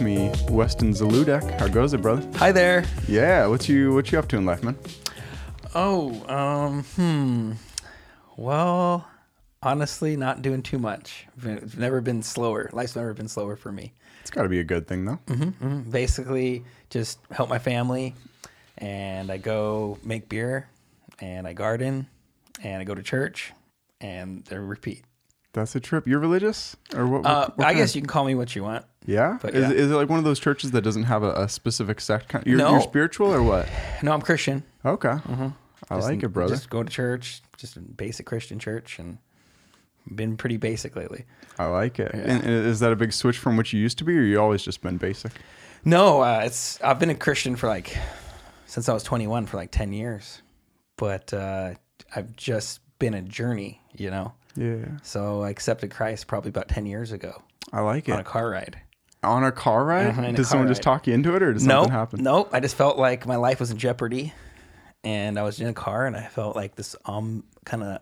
me Weston Zaludek. How goes it, brother? Hi there. Yeah, what you what you up to in life, man? Oh, um, hmm. Well, honestly, not doing too much. It's never been slower. Life's never been slower for me. It's got to be a good thing, though. Mhm. Basically, just help my family, and I go make beer, and I garden, and I go to church, and I repeat. That's a trip. You're religious, or what? what- Uh, what I guess you can call me what you want. Yeah. but is, yeah. is it like one of those churches that doesn't have a, a specific sect? Kind you're, No. you're spiritual or what? No, I'm Christian. Okay. I Mm-hmm. Just- like it, brother. Just go to church, just a basic Christian church, and been pretty basic lately. I like it. And, and is that a big switch from what you used to be, or you always just been basic? No, uh, it's I've been a Christian for like since I was 21 for like 10 years, but uh, I've just been a journey, you know. Yeah. So I accepted Christ probably about 10 years ago I like it. on a car ride. On a car ride? Uh-huh, in a Did car someone just ride. talk you into it, or did No, something happen? nope. I just felt like my life was in jeopardy, and I was in a car, and I felt like this um kind of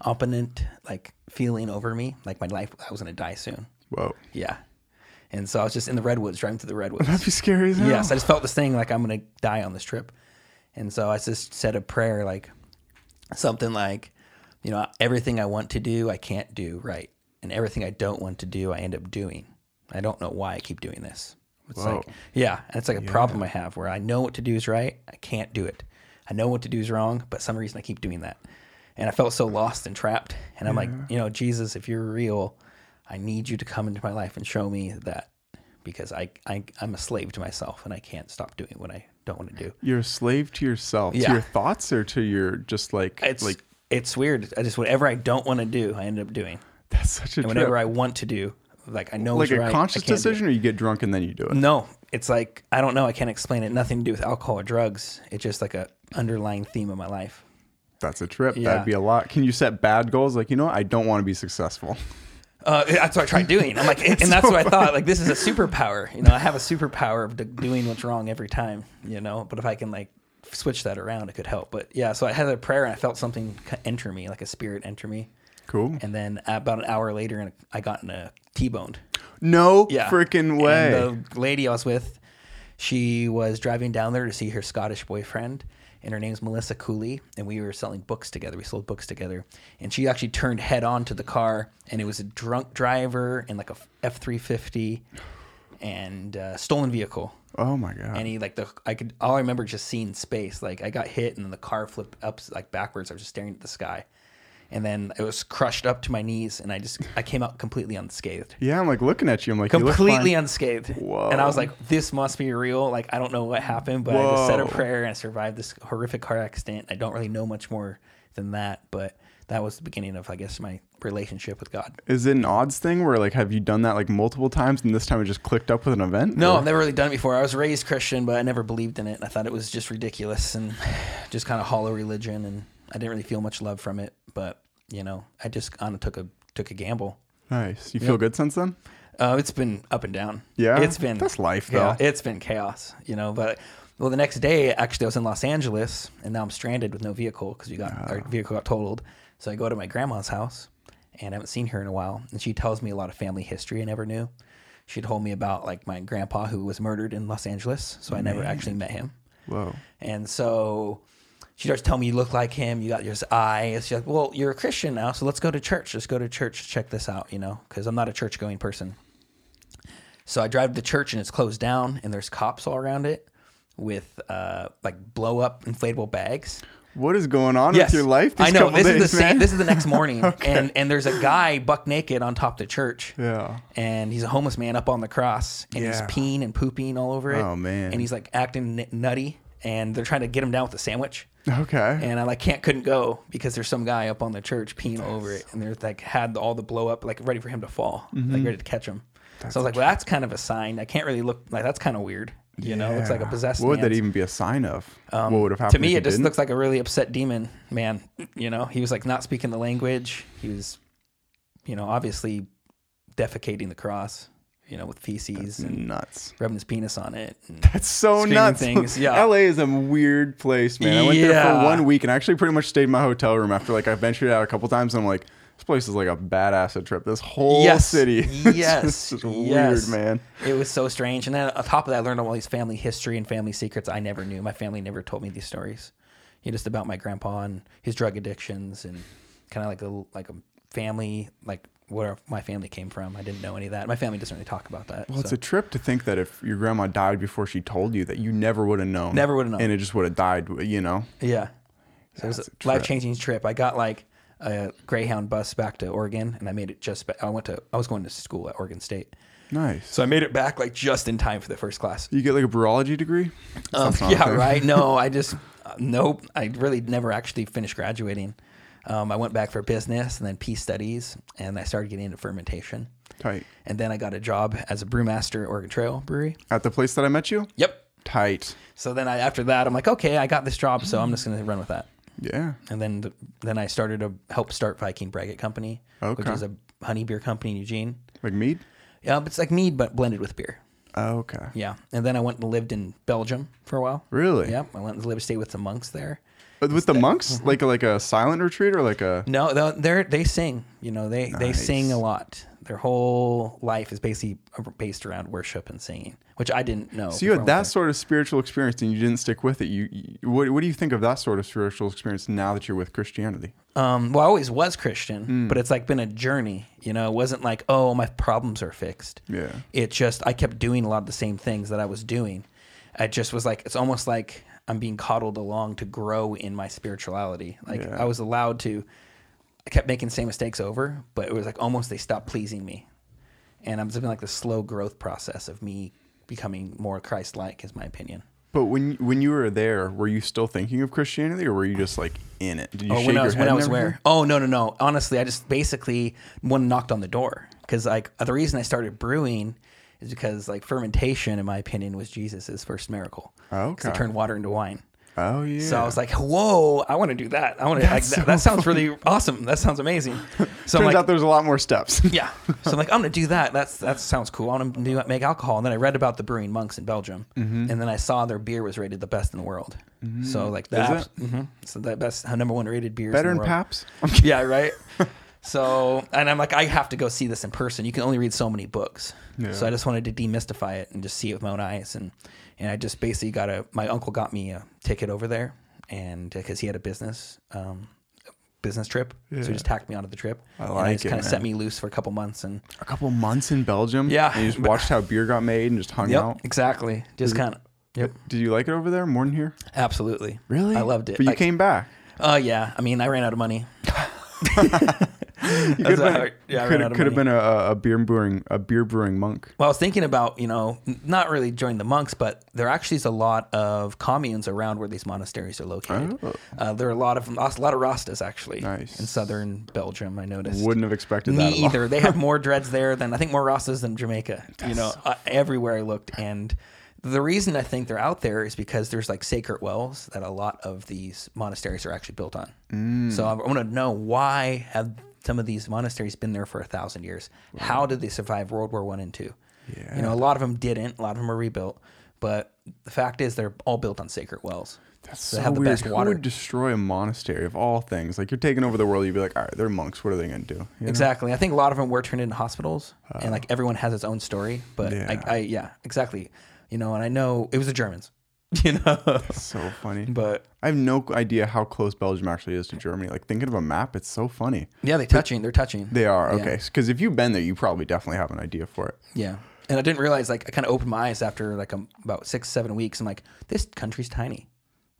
opponent like feeling over me, like my life I was gonna die soon. Whoa. Yeah, and so I was just in the redwoods, driving through the redwoods. That'd be scary as hell. Yes, I just felt this thing like I'm gonna die on this trip, and so I just said a prayer like something like, you know, everything I want to do I can't do right, and everything I don't want to do I end up doing. I don't know why I keep doing this. It's Whoa. like yeah, and it's like a problem I have where I know what to do is right, I can't do it. I know what to do is wrong, but some reason I keep doing that. And I felt so lost and trapped. And I'm like, you know, Jesus, if you're real, I need you to come into my life and show me that because I, I I'm a slave to myself and I can't stop doing what I don't want to do. You're a slave to yourself, yeah. to your thoughts, or to your just like It's like it's weird. I just whatever I don't want to do, I end up doing. that's such a And trip. whatever I want to do, like I know like a right, conscious can't do it. decision, or you get drunk and then you do it. No, it's like I don't know. I can't explain it. Nothing to do with alcohol or drugs. It's just like a underlying theme of my life. That's a trip. Yeah. That'd be a lot. Can you set bad goals? Like you know, what? I don't want to be successful. Uh, that's what I tried doing. I'm like, and that's what I thought. Like, this is a superpower. You know, I have a superpower of d- doing what's wrong every time. You know, but if I can like switch that around, it could help. But yeah, so I had a prayer and I felt something enter me, like a spirit enter me. Cool. And then about an hour later, and I got in a T-boned. no Yeah, freaking way. And the lady I was with, she was driving down there to see her Scottish boyfriend, and her name's Melissa Cooley, and we were selling books together. We sold books together, and she actually turned head on to the car, and it was a drunk driver and like a F three fifty, and uh, stolen vehicle. oh my god. And he like the I could all I remember just seeing space. Like I got hit, and then the car flipped up like backwards. I was just staring at the sky. And then it was crushed up to my knees, and I just I came out completely unscathed yeah, I'm like looking at you. I'm like you look completely fine. unscathed. Whoa. And I was like, this must be real. Like, I don't know what happened, but I just said a prayer and I survived this horrific car accident. I don't really know much more than that, but that was the beginning of, I guess, my relationship with God. Is it an odds thing where like have you done that like multiple times and this time it just clicked up with an event? No, Or- I've never really done it before. I was raised Christian, but I never believed in it. I thought it was just ridiculous and just kind of hollow religion, and I didn't really feel much love from it. But you know, I just kind of took a took a gamble. Nice. You feel good since then? Uh, it's been up and down. Yeah? it's been That's life, Yeah, though. it's been chaos. You know, but well, the next day actually I was in Los Angeles, and now I'm stranded with no vehicle because we got our Ah. vehicle got totaled. So I go to my grandma's house, and I haven't seen her in a while, and she tells me a lot of family history I never knew. She told me about like my grandpa who was murdered in Los Angeles, so I never actually met him. Whoa. And so she starts telling me, you look like him, you got your eye. She's like, well, you're a Christian now, so let's go to church. Let's go to church, check this out, you know, because I'm not a church going person. So I drive to the church and it's closed down, and there's cops all around it with uh, like blow up inflatable bags. What is going on with your life? I know. This days, is the same. This is the next morning, and and there's a guy buck naked on top of the church. Yeah. And he's a homeless man up on the cross, and he's peeing and pooping all over it. Oh, man. And he's like acting n- nutty, and they're trying to get him down with a sandwich. Okay. And I like can't couldn't go because there's some guy up on the church peeing all over it, and they're like had all the blow up like ready for him to fall, Mm-hmm. like ready to catch him. so I was like, well, that's kind of a sign. I can't really look like that's kind of weird. You know, it's like a Yeah. possessed. What would that even be a sign of? what would have happened? to me, it just didn't? looks like a really upset demon man. You know, he was like not speaking the language. He was, you know, obviously defecating the cross, you know, with feces and Nuts. rubbing his penis on it. And That's so nuts. things, yeah. LA is a weird place, man. I went there for one week and I actually pretty much stayed in my hotel room after like I ventured out a couple times and I'm like, this place is like a badass trip. This whole Yes. city. Yes. just Yes. weird, man. It was so strange. And then on top of that, I learned all these family history and family secrets I never knew. My family never told me these stories. You know, just about my grandpa and his drug addictions and kind of like a like a family like where my family came from. I didn't know any of that. My family doesn't really talk about that. Well, it's a trip to think that if your grandma died before she told you that you never would have known. Never would've known. And it just would have died, you know? yeah. So it was a a life changing trip. I got like a Greyhound bus back to Oregon, and I made it just. I went to. I was going to school at Oregon State, Nice. so I made it back like just in time for the first class. you get like a virology degree? Um, That's yeah, right. No, I just uh, nope. I really never actually finished graduating. Um, I went back for business and then peace studies, and I started getting into fermentation. Tight. And then I got a job as a brewmaster at Oregon Trail Brewery. At the place that I met you? Yep. Tight. So then I, after that, I'm like, okay, I got this job, so I'm just going to run with that. Yeah. And then the, then I started to help start Viking Braggot Company, which is a honey beer company in Eugene. Like mead? Yeah, but it's like mead but blended with beer. Oh, okay. Yeah. And then I went and lived in Belgium for a while. Really? Yep. I went and lived, and stayed with some monks there. But with the monks, Mm-hmm. like like a silent retreat or like a No, they're- they're they sing. You know, they they Nice. sing a lot. Their whole life is basically based around worship and singing, which I didn't know. so you had that sort of spiritual experience and you didn't stick with it. You, you what what do you think of that sort of spiritual experience now that you're with Christianity? Um, well, I always was Christian, Hmm. but it's like been a journey. You know, it wasn't like oh my problems are fixed. Yeah. It just I kept doing a lot of the same things that I was doing. I just was like it's almost like I'm being coddled along to grow in my spirituality. Like Yeah. I was allowed to. I kept making the same mistakes over, but it was like almost they stopped pleasing me. and I'm just been like the slow growth process of me becoming more Christ-like, is my opinion. But when when you were there, were you still thinking of Christianity, or were you just like in it? Did you Oh, shake when I your was head when I was where? Oh no no no! Honestly, I just basically one knocked on the door because like the reason I started brewing is because like fermentation, in my opinion, was Jesus's first miracle. Oh, 'Cause he okay. turned water into wine. Oh yeah. So I was like, "Whoa! I want to do that. I want to. Like, that, so that sounds really awesome. That sounds amazing." So turns like, out there's a lot more steps. yeah. So I'm like, I'm gonna do that. That's that sounds cool. I want to do make alcohol. And then I read about the brewing monks in Belgium, and then I saw their beer was rated the best in the world. So like that, Mm-hmm. Hmm so the best number one rated beer. Better in than. Pabst. yeah, right. So and I'm like, I have to go see this in person. You can only read so many books. Yeah. So I just wanted to demystify it and just see it with my own eyes. And and I just basically got a. My uncle got me a ticket over there, and because he had a business. Um, business trip so he just tacked me onto the trip I and like I just it, kind of set me loose for a couple months and A couple months in Belgium. Yeah, And you just watched how beer got made and just hung Yep, out. exactly. Just kind of. Yep, Did you like it over there more than here? absolutely. Really? I loved it. But you Like- came back. Uh, yeah. I mean, I ran out of money. You could have been, yeah, could, ran out of could have been a, a beer brewing a beer brewing monk. Well, I was thinking about, you know, not really join the monks, but there actually is a lot of communes around where these monasteries are located. Oh. Uh, there are a lot of a lot of Rastas actually Nice. in southern Belgium. I noticed. Wouldn't have expected Me that. either. They have more dreads there than I think more Rastas than Jamaica. you know, uh, everywhere I looked, and the reason I think they're out there is because there's like sacred wells that a lot of these monasteries are actually built on. Mm. So I want to know why have some of these monasteries been there for a thousand years? How did they survive World War One and two? Yeah. You know, a lot of them didn't. A lot of them are rebuilt, but the fact is they're all built on sacred wells. That's So so, have the weird. best Who would destroy a monastery of all things? Like you're taking over the world, you'd be like, all right, they're monks. What are they going to do? You know? Exactly. I think a lot of them were turned into hospitals, and uh. like everyone has its own story. But Yeah. I, I, yeah, exactly. You know, and I know it was the Germans. You know, So funny. but I have no idea how close Belgium actually is to Germany. Like thinking of a map, it's so funny. yeah, they're touching. They're touching. They are Yeah. okay. Because if you've been there, you probably definitely have an idea for it. Yeah, and I didn't realize. Like, I kind of opened my eyes after like um, about six, seven weeks. I'm like, this country's tiny.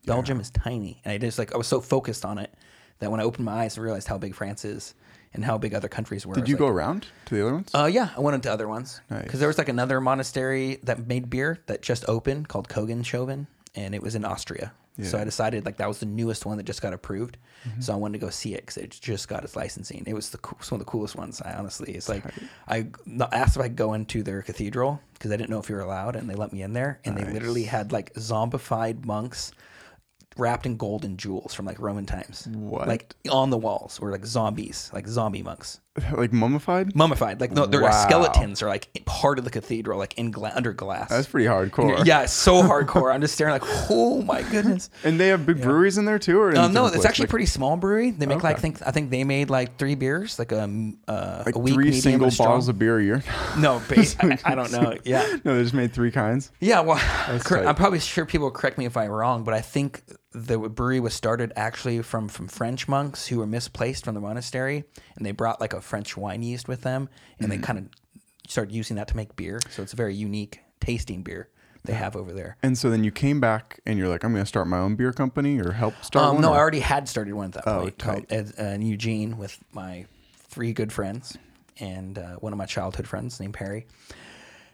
Belgium is tiny, and I just like I was so focused on it that when I opened my eyes, I realized how big France is and how big other countries were. Did you like, go around to the other ones? Uh, yeah, I went into other ones Nice. because there was like another monastery that made beer that just opened called Koningshoeven, and it was in Austria. So Yeah. Mm-hmm. I decided like that was the newest one that just got approved. So I wanted to go see it because it just got its licensing. It was the cool, one of the coolest ones. I honestly, it's like I asked if I could go into their cathedral because I didn't know if you were allowed, and they let me in there, and they literally had like zombified monks wrapped in gold and jewels from like Roman times, What? like on the walls were like zombies, like zombie monks. like mummified. mummified. Like no, their Wow. skeletons are like part of the cathedral, like in gla- under glass. That's pretty hardcore. yeah, it's so hardcore. I'm just staring like, oh my goodness. And they have big breweries in there too, or Um, no, it's places? actually a pretty small brewery. They make like Okay. think I think they made like three beers, like a um, uh, like a weak three single a bottles of beer a year. No, ba- I, I don't know. Yeah, no, they just made three kinds. yeah. Well, I'm probably sure people will correct me if I'm wrong, but I think the brewery was started actually from from French monks who were misplaced from the monastery, and they brought like a French wine yeast with them, and Mm-hmm. they kind of started using that to make beer. So it's a very unique tasting beer they have over there. And so then you came back and you're like, I'm going to start my own beer company or help start Um, one. no, or- I already had started one at that Oh, point called uh, in Eugene with my three good friends and uh, one of my childhood friends named Perry.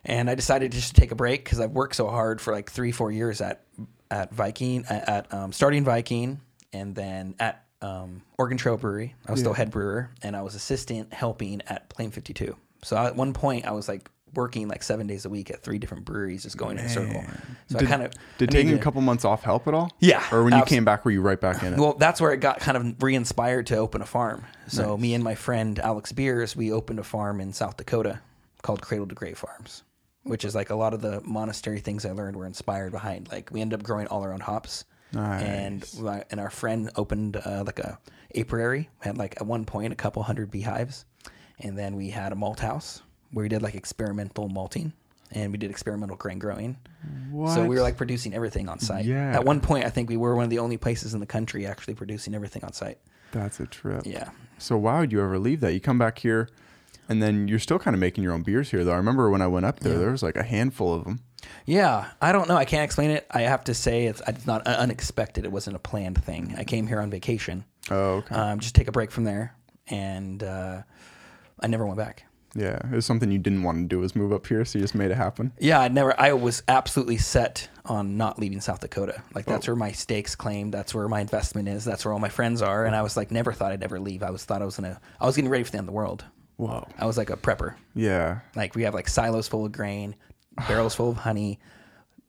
And I decided to just to take a break because I've worked so hard for like three, four years at at Viking, at, at um, starting Viking, and then at um, Oregon Trail Brewery. I was still head brewer, and I was assistant helping at Plane Fifty Two. So at one point, I was like working like seven days a week at three different breweries, just going in a circle. So I did, kind of did taking a couple months off help at all? Yeah, Or when you came back, were you right back in it? well, that's where it got kind of re-inspired to open a farm. So me and my friend Alex Beers, we opened a farm in South Dakota called Cradle to Grave Farms, which is like a lot of the monastery things I learned were inspired behind. Like we ended up growing all our own hops, and my, and our friend opened uh, like a apiary. We had like at one point a couple hundred beehives, and then we had a malt house where we did like experimental malting. And we did experimental grain growing. So we were like producing everything on site. Yeah. At one point, I think we were one of the only places in the country actually producing everything on site. That's a trip. Yeah. So why would you ever leave that? You come back here, and then you're still kind of making your own beers here, though. I remember when I went up there, there was like a handful of them. Yeah. I don't know. I can't explain it. I have to say it's, it's not unexpected. It wasn't a planned thing. I came here on vacation, Oh, okay. um, just take a break from there, and uh, I never went back. yeah, it was something you didn't want to do was move up here, so you just made it happen. Yeah, I never. I was absolutely set on not leaving South Dakota. Like that's Oh. where my stakes claim. That's where my investment is. That's where all my friends are. And I was like, never thought I'd ever leave. I was thought I was gonna. I was getting ready for the end of the world. Whoa. I was like a prepper. Yeah. Like we have like silos full of grain, barrels full of honey,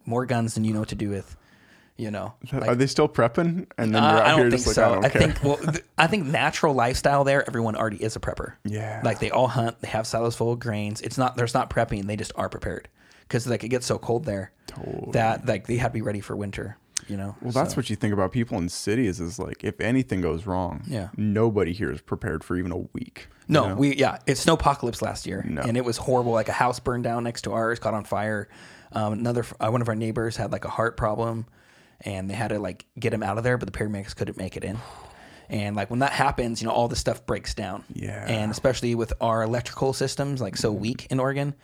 more guns than you know what to do with. You know, like, Are they still prepping? And then uh, you're out I here don't think just so. like, I don't I think well, th- I think natural lifestyle there. Everyone already is a prepper. Yeah. like they all hunt. They have silos full of grains. It's not there's not prepping. They just are prepared because like it gets so cold there that like they had to be ready for winter. You know. Well, that's what you think about people in cities is like, if anything goes wrong, Yeah. nobody here is prepared for even a week. you No, know? we yeah, it's snowpocalypse last year, No. and it was horrible. Like a house burned down next to ours, caught on fire. Um, another uh, one of our neighbors had like a heart problem, and they had to like get him out of there, but the paramedics couldn't make it in. And like when that happens, you know, all this stuff breaks down. Yeah. And especially with our electrical systems, like so weak in Oregon.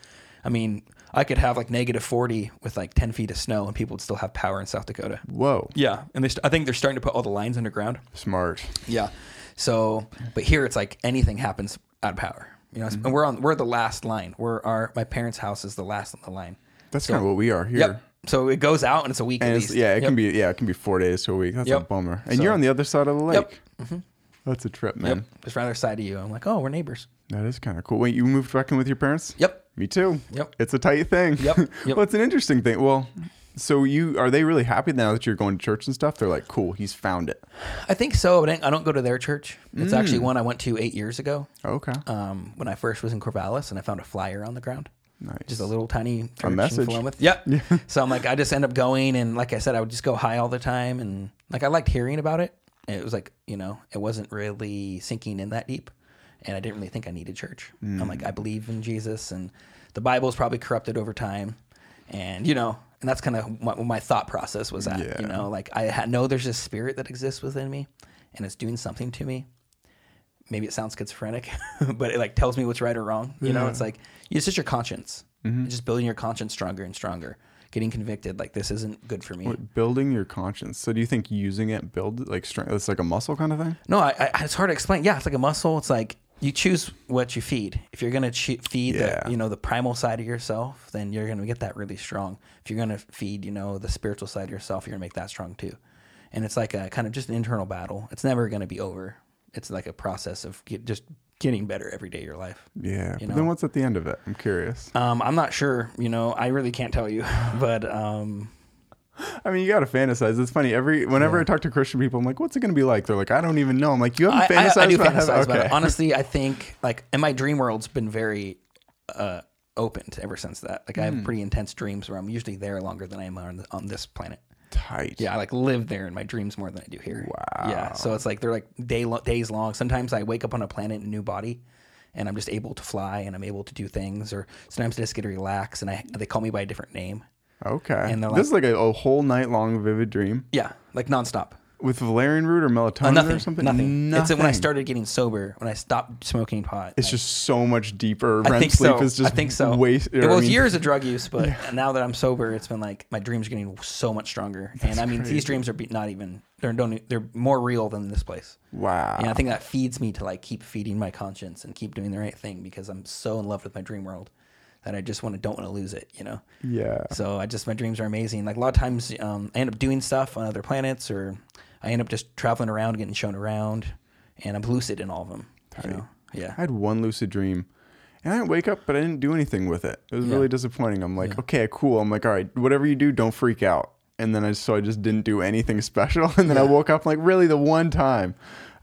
I mean, I could have like negative forty with like ten feet of snow, and people would still have power in South Dakota. Whoa. Yeah, and they st- I think they're starting to put all the lines underground. Smart. Yeah. So, but here it's like anything happens out of power. You know, and mm-hmm. we're on we're the last line. We're our my parents' house is the last on the line. That's kind of what we are here. Yep. So it goes out and it's a week And at least. yeah, it Yep. can be yeah, it can be four days to a week. That's a bummer. And So- you're on the other side of the Yep. lake. Mm-hmm. That's a trip, man. Yep. Just right other side of you. I'm like, oh, we're neighbors. That is kind of cool. Wait, you moved back in with your parents? Yep. Me too. Yep. It's a tight thing. Yep. Yep. well, it's an interesting thing. Well, so you are they really happy now that you're going to church and stuff? They're like, cool, he's found it. I think so, but I don't go to their church. It's Mm. actually one I went to eight years ago. Okay. Um, when I first was in Corvallis, and I found a flyer on the ground. nice. just a little tiny church message. Philomath. Yep. so I'm like, I just end up going, and like I said, I would just go high all the time, and like I liked hearing about it. And it was like, you know, it wasn't really sinking in that deep, and I didn't really think I needed church. I'm like, mm. I believe in Jesus, and the Bible's probably corrupted over time, and you know, and that's kind of what my thought process was at. Yeah. You know, like I know there's a spirit that exists within me, and it's doing something to me. Maybe it sounds schizophrenic, but it like tells me what's right or wrong. You know, it's like it's just your conscience. Mm-hmm. It's just building your conscience stronger and stronger. Getting convicted, like this isn't good for me. What, building your conscience. So do you think using it build like strength? It's like a muscle kind of thing. No, I, I, it's hard to explain. Yeah, it's like a muscle. It's like you choose what you feed. If you're gonna che- feed Yeah. the you know the primal side of yourself, then you're gonna get that really strong. If you're gonna feed you know the spiritual side of yourself, you're gonna make that strong too. And it's like a kind of just an internal battle. It's never gonna be over. It's like a process of get, just getting better every day of your life. Yeah. You know? then what's at the end of it? I'm curious. Um, I'm not sure. You know, I really can't tell you, but um, I mean, you got to fantasize. It's funny. Every whenever I talk to Christian people, I'm like, "What's it going to be like?" They're like, "I don't even know." I'm like, "You haven't I, fantasized I do about heaven?" fantasize about Okay. it. Honestly, I think like, and my dream world's been very uh, opened ever since that. Like, I Hmm. have pretty intense dreams where I'm usually there longer than I am on, on this planet. Tight. Yeah, I like live there in my dreams more than I do here. Wow. Yeah, so it's like they're like day lo- days long. Sometimes I wake up on a planet in a new body, and I'm just able to fly and I'm able to do things. Or sometimes I just get to relax, and I they call me by a different name. Okay. And they're this is like a, a whole night long vivid dream Yeah, like nonstop. With valerian root or melatonin nothing. or something. Nothing. It's when I started getting sober, when I stopped smoking pot. It's like- just so much deeper. I REM think sleep so. is just I think so. Waste, it or, I was mean, years of drug use, but now that I'm sober, it's been like my dreams are getting so much stronger. and I mean, these dreams are be, not even they're don't they're more real than this place. Wow. And I think that feeds me to like keep feeding my conscience and keep doing the right thing because I'm so in love with my dream world that I just want to don't want to lose it. You know. yeah. So I just my dreams are amazing. Like a lot of times, um, I end up doing stuff on other planets, or I end up just traveling around, getting shown around, and I'm lucid in all of them. You know. Yeah. I had one lucid dream. And I didn't wake up, but I didn't do anything with it. It was Yeah. really disappointing. I'm like, okay, cool. I'm like, all right, whatever you do, don't freak out. And then I so I just didn't do anything special. And then I woke up like, really, the one time.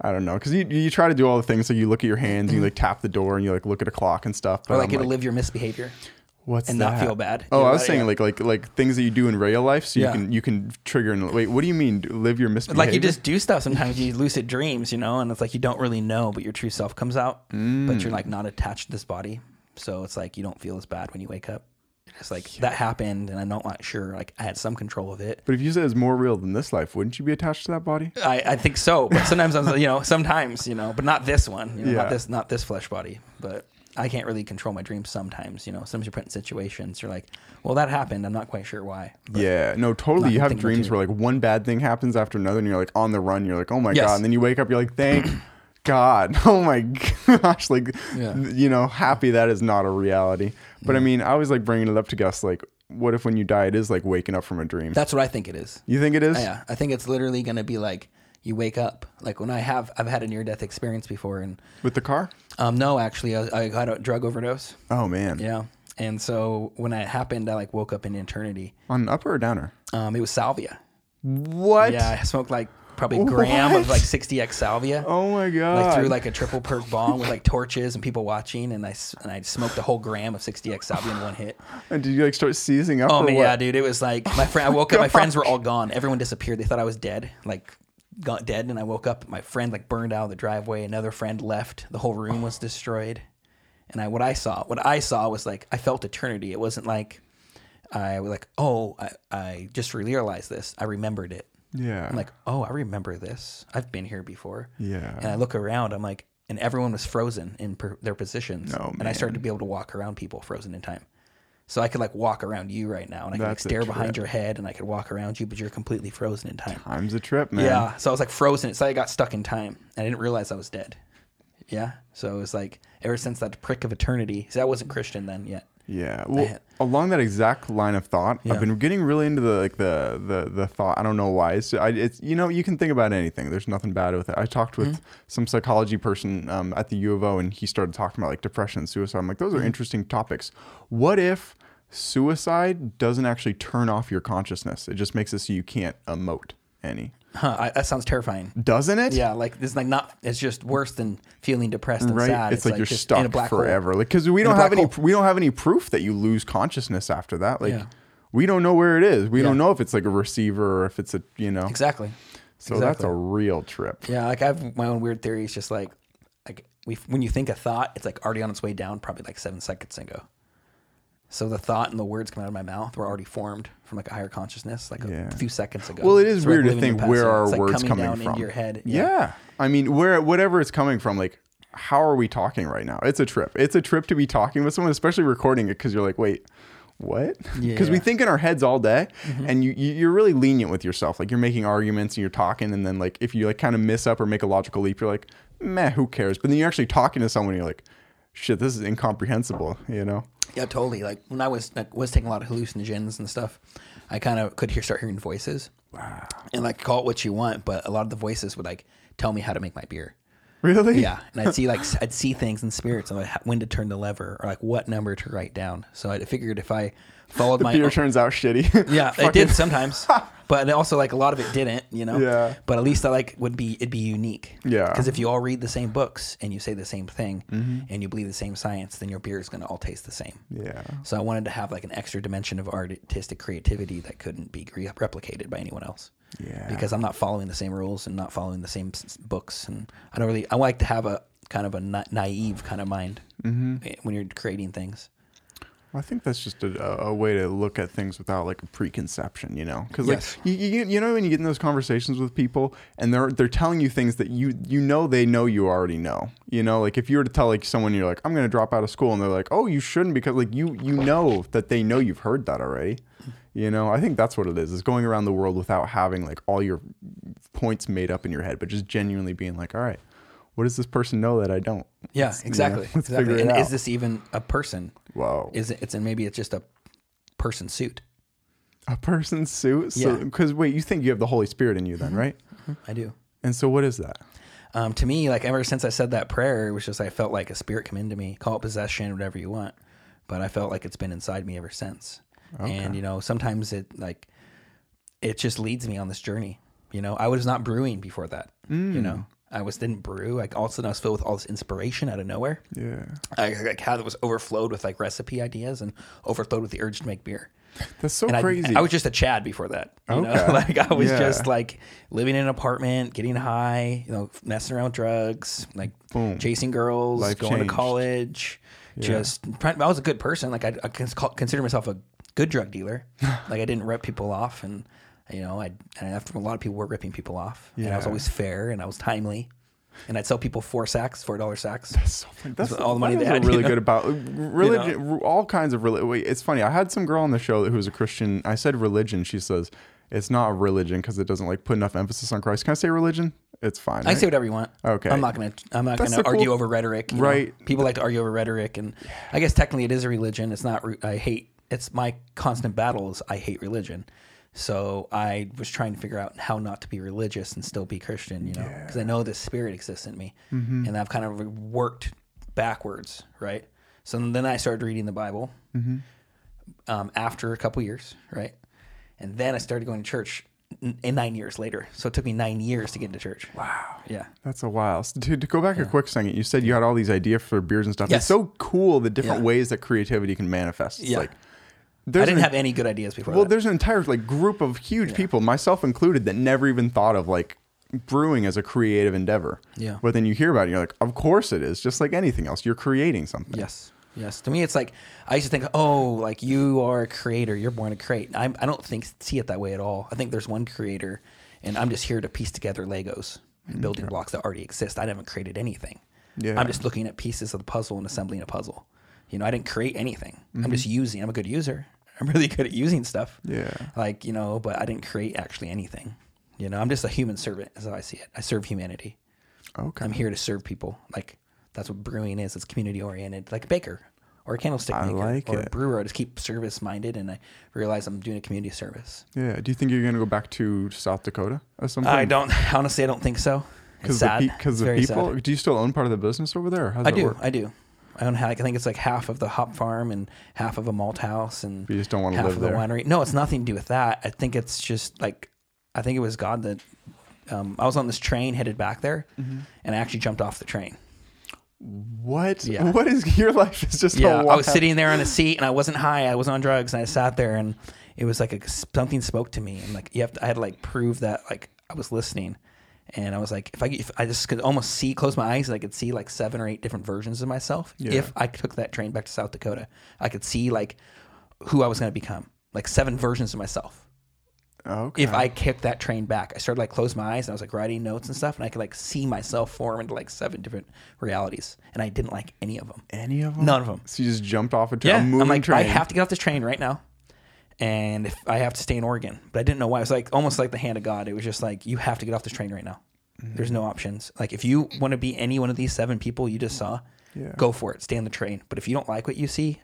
I don't know, because you, you try to do all the things. So you look at your hands, and you like tap the door, and you like look at a clock and stuff. But Or like I'm get to live your misbehavior. What's and not feel bad. Oh, You I know, was saying yeah. like like like things that you do in real life, so Yeah. you can you can trigger and wait. What do you mean? Live your misbehavior? Like you just do stuff sometimes. You lucid dreams, you know, and it's like you don't really know, but your true self comes out. But Mm. you're like not attached to this body, so it's like you don't feel as bad when you wake up. It's like that happened, and I'm not like, sure. Like I had some control of it. But if you said it's more real than this life, wouldn't you be attached to that body? I, I think so, but sometimes I'm, you know, sometimes, you know, but not this one, you know, Yeah. not this, not this flesh body. But I can't really control my dreams. Sometimes, you know, sometimes you're put in situations. You're like, well, that happened. I'm not quite sure why. Yeah, no, totally. You have dreams where like one bad thing happens after another, and you're like on the run. You're like, oh my Yes. god, and then you wake up, you're like, thank God, oh my gosh, like Yeah. you know, happy that is not a reality. But I mean, I always like bringing it up to guests, like, what if when you die, it is like waking up from a dream? That's what I think it is. you think it is? Yeah, I think it's literally going to be like you wake up. Like when I have, I've had a near death experience before, and With the car? um, no, actually, I, I got a drug overdose. Oh man, Yeah, and so when it happened, I like woke up in eternity. on an upper or downer? Um, it was salvia. What? Yeah, I smoked like probably a gram What? of like 60x salvia. Oh my god. like through like a triple perk bomb with like torches and people watching, and I and I smoked a whole gram of 60x salvia in one hit. and did you like start seizing up? Oh man, yeah, dude, it was like my friend. I woke up, my friends were all gone. Everyone disappeared. They thought I was dead, like got dead. And I woke up, my friend like burned out of the driveway. Another friend left. The whole room was destroyed. And I what I saw, what I saw was like I felt eternity. It wasn't like I was like, oh, I, I just realized this. I remembered it. Yeah. I'm like, oh, I remember this. I've been here before. Yeah. And I look around. I'm like, and everyone was frozen in per, their positions. Oh, and I started to be able to walk around people frozen in time. So I could like walk around you right now, and I could like That's a stare behind trip. your head, and I could walk around you, but you're completely frozen in time. Time's a trip, man. Yeah. So I was like frozen. It's like I got stuck in time. And I didn't realize I was dead. Yeah. So it was like ever since that prick of eternity. See, I wasn't Christian then yet. Yeah. Well, had- along that exact line of thought, Yeah. I've been getting really into the like the the the thought. I don't know why. It's I, it's you know you can think about anything. There's nothing bad with it. I talked with Mm-hmm. some psychology person um, at the U of O, and he started talking about like depression and suicide. I'm like, those are Mm-hmm. interesting topics. What if suicide doesn't actually turn off your consciousness? It just makes it so you can't emote any. Huh. I, that sounds terrifying. Doesn't it? Yeah. Like it's like not. It's just worse than feeling depressed and Right, sad. it's, like, you're stuck in a black hole. forever. Like because we In don't have any, hole. we don't have any proof that you lose consciousness after that. Like Yeah. we don't know where it is. We don't know if it's like a receiver or if it's a you know. Exactly. So that's a real trip. Yeah, like I have my own weird theories. Just like, like we when you think a thought, it's like already on its way down, probably like seven seconds ago. So the thought and the words coming out of my mouth were already formed from like a higher consciousness, like Yeah. a few seconds ago. Well, it is So, like, weird to think where yeah, our like, words coming coming down from. into your head. Yeah. I mean, where whatever it's coming from, like how are we talking right now? It's a trip. It's a trip to be talking with someone, especially recording it because you're like, wait, what? Because we Yeah. Mm-hmm. think in our heads all day, and you, you you're really lenient with yourself. Like you're making arguments and you're talking, and then like if you like kind of miss up or make a logical leap, you're like, meh, who cares? But then you're actually talking to someone, and you're like, shit, this is incomprehensible. You know? Yeah, totally. Like when I was like, was taking a lot of hallucinogens and stuff, I kind of could hear start hearing voices. Wow. And like call it what you want, but a lot of the voices would like tell me how to make my beer. Really? Yeah, and I'd see like I'd see things in spirits, and like when to turn the lever or like what number to write down. So I figured if I followed The my beer own- turns out shitty. yeah, it did sometimes, but also like a lot of it didn't, you know. Yeah. But at least I like would be it'd be unique. Yeah. Because if you all read the same books and you say the same thing Mm-hmm. and you believe the same science, then your beer is going to all taste the same. Yeah. So I wanted to have like an extra dimension of artistic creativity that couldn't be re- replicated by anyone else. Yeah. Because I'm not following the same rules and not following the same books, and I don't really. I like to have a kind of a na- naive kind of mind Mm-hmm. when you're creating things. I think that's just a, a way to look at things without like a preconception, you know? Because Yes. like you, you, you know when you get in those conversations with people and they're they're telling you things that you you know they know you already know. You know, like if you were to tell like someone you're like I'm gonna drop out of school and they're like oh you shouldn't because like you you know that they know you've heard that already. You know, I think that's what it is. Is going around the world without having like all your points made up in your head, but just genuinely being like, all right, what does this person know that I don't? Yeah, Let's, you know, exactly. let's exactly. figure it And out. is this even a person? Whoa. Is it? It's and maybe it's just a person suit. A person's suit? So, Yeah. because wait, you think you have the Holy Spirit in you then, mm-hmm. right? Mm-hmm. I do. And so, what is that? Um, to me, like ever since I said that prayer, it was just I felt like a spirit come into me. Call it possession, whatever you want, but I felt like it's been inside me ever since. Okay. And you know, sometimes it like it just leads me on this journey. You know, I was not brewing before that. You mm. know, I was didn't brew. Like all of a sudden, I was filled with all this inspiration out of nowhere. Yeah, I like how it was overflowed with like recipe ideas and overflowed with the urge to make beer. that's so And crazy. I was just a Chad before that. You know? Like I was Yeah. just like living in an apartment, getting high, you know, messing around with drugs, like Boom. chasing girls, Life going changed. to college. Just trying- I was a good person. Like I, I consider myself a good drug dealer. like I didn't rip people off, and you know, I and after a lot of people were ripping people off, and I was always fair and I was timely, and I'd sell people four sacks, four dollar sacks. So, like, that's all the money that they had, really you know? good about religion. All kinds of religion. Wait, it's funny. I had some girl on the show who was a Christian. I said religion. She says it's not a religion because it doesn't like put enough emphasis on Christ. Can I say religion? It's fine. I right? say whatever you want. Okay. I'm not gonna. I'm not That's gonna argue cool- over rhetoric. you know? Right. People like to argue over rhetoric, and I guess technically it is a religion. It's not. I hate. It's my constant battle. Is I hate religion. So I was trying to figure out how not to be religious and still be Christian. You know, because I know the spirit exists in me, Mm-hmm. and I've kind of worked backwards, right? So then I started reading the Bible Mm-hmm. um, after a couple years, right? And then I started going to church n- in nine years later. So it took me nine years to get into church. Wow. Yeah. That's a while. So, to, to go back a quick second, you said you had all these ideas for beers and stuff. Yes. It's so cool the different Yeah. ways that creativity can manifest. It's Yeah. like I didn't an, have any good ideas before well, that. there's an entire like group of huge people, myself included, that never even thought of like brewing as a creative endeavor. Yeah. But then you hear about it, and you're like, of course it is. Just like anything else, you're creating something. Yes. Yes. To me, it's like I used to think, oh, like you are a creator. You're born to create. I'm, I don't think see it that way at all. I think there's one creator, and I'm just here to piece together Legos and building blocks that already exist. I haven't created anything. Yeah. I'm just looking at pieces of the puzzle and assembling a puzzle. You know, I didn't create anything. I'm mm-hmm. just using. I'm a good user. I'm really good at using stuff. Yeah. Like you know, but I didn't create actually anything. You know, I'm just a human servant, as I see it. I serve humanity. Okay. I'm here to serve people. Like that's what brewing is. It's community oriented, like a baker or a candlestick I maker like or a brewer. I just keep service minded, and I realize I'm doing a community service. Yeah. Do you think you're gonna go back to South Dakota at some point? I don't honestly. I don't think so. Because sad. the, pe- 'cause the people. sad. Do you still own part of the business over there? Or I do. I do. I own. Like, I think it's like half of the hop farm and half of a malt house and You just don't wanna half live of the there. winery. No, it's nothing to do with that. I think it's just like I think it was God that. Um, I was on this train headed back there, Mm-hmm. and I actually jumped off the train. What? Yeah. What is your life? Is just Yeah, I was wild- sitting there on a seat and I wasn't high. I was on drugs and I sat there and it was like a, something spoke to me and like you have to, I had to like prove that like I was listening. And I was like, if I if I just could almost see, close my eyes, and I could see like seven or eight different versions of myself. Yeah. If I took that train back to South Dakota, I could see like who I was going to become, like seven versions of myself. Okay. If I kicked that train back, I started like close my eyes and I was like writing notes and stuff, and I could like see myself form into like seven different realities, and I didn't like any of them. any of them? None of them. So you just jumped off a, tra- Yeah, a moving I'm like, train. I have to get off this train right now, and if I have to stay in Oregon, but I didn't know why. It was like almost like the hand of God. It was just like you have to get off this train right now. Mm-hmm. There's no options. Like if you want to be any one of these seven people you just saw, Yeah. go for it. Stay on the train. But if you don't like what you see,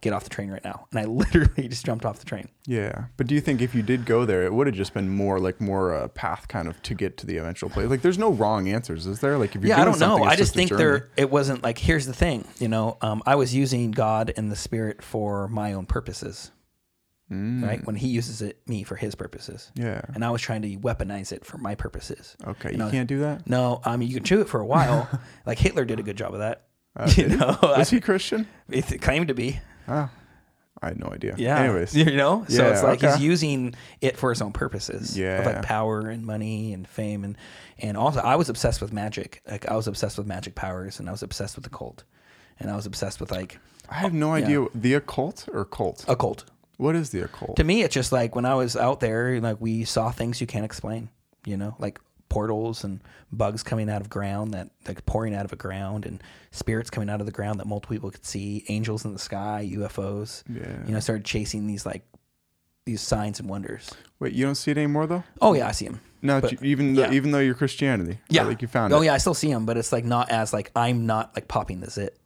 get off the train right now. And I literally just jumped off the train. Yeah, but do you think if you did go there, it would have just been more like more a path kind of to get to the eventual place? Like, there's no wrong answers, is there? Like, if you're yeah, I don't know. I just think there it wasn't like here's the thing, you know, um, I was using God and the Spirit for my own purposes, right? When He uses it me for His purposes, Mm. Yeah. and I was trying to weaponize it for my purposes. Okay, You you, know, can't do that. No, I mean you can chew it for a while. like Hitler did a good job of that. you know, Was I, he Christian? it claimed to be. Oh, I had no idea. Yeah. Anyways, you know, so Yeah, it's like okay. he's using it for his own purposes. Yeah. like power and money and fame and and also I was obsessed with magic. Like I was obsessed with magic powers and I was obsessed with the cult, and I was obsessed with like I have no idea the occult or cult. occult. What is the occult? To me, it's just like when I was out there, like we saw things you can't explain. You know, like portals and bugs coming out of ground that like pouring out of a ground and spirits coming out of the ground that multiple people could see, angels in the sky, UFOs. Yeah. You know, started chasing these like these signs and wonders. Wait, you don't see it anymore though? Oh yeah, I see them. No, But- even though, yeah. even though you're Christianity, Yeah, like you found Oh it. yeah, I still see them, but it's like not as like I'm not like popping the zit.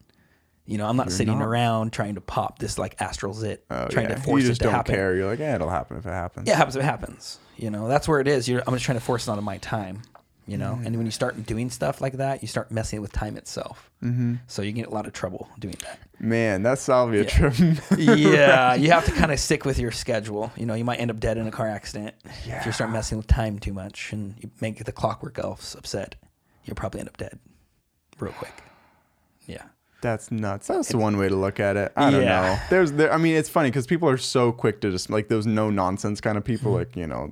You know, I'm not sitting not? around trying to pop this like astral zit, Oh, trying yeah. to force you just it to don't happen. care. You're like, yeah, it'll happen if it happens. Yeah, it happens. If it happens. You know, that's where it is. You're, I'm just trying to force it onto my time. You know, and when you start doing stuff like that, you start messing with time itself. Mm-hmm. So you get a lot of trouble doing that. Man, that salvia trip. yeah, you have to kind of stick with your schedule. You know, you might end up dead in a car accident if you start messing with time too much and you make the clockwork elves upset. You'll probably end up dead real quick. Yeah. That's nuts. That's the one way to look at it. I don't Yeah. know. There's, there, I mean, it's funny because people are so quick to just like those no nonsense kind of people. Mm-hmm. Like you know,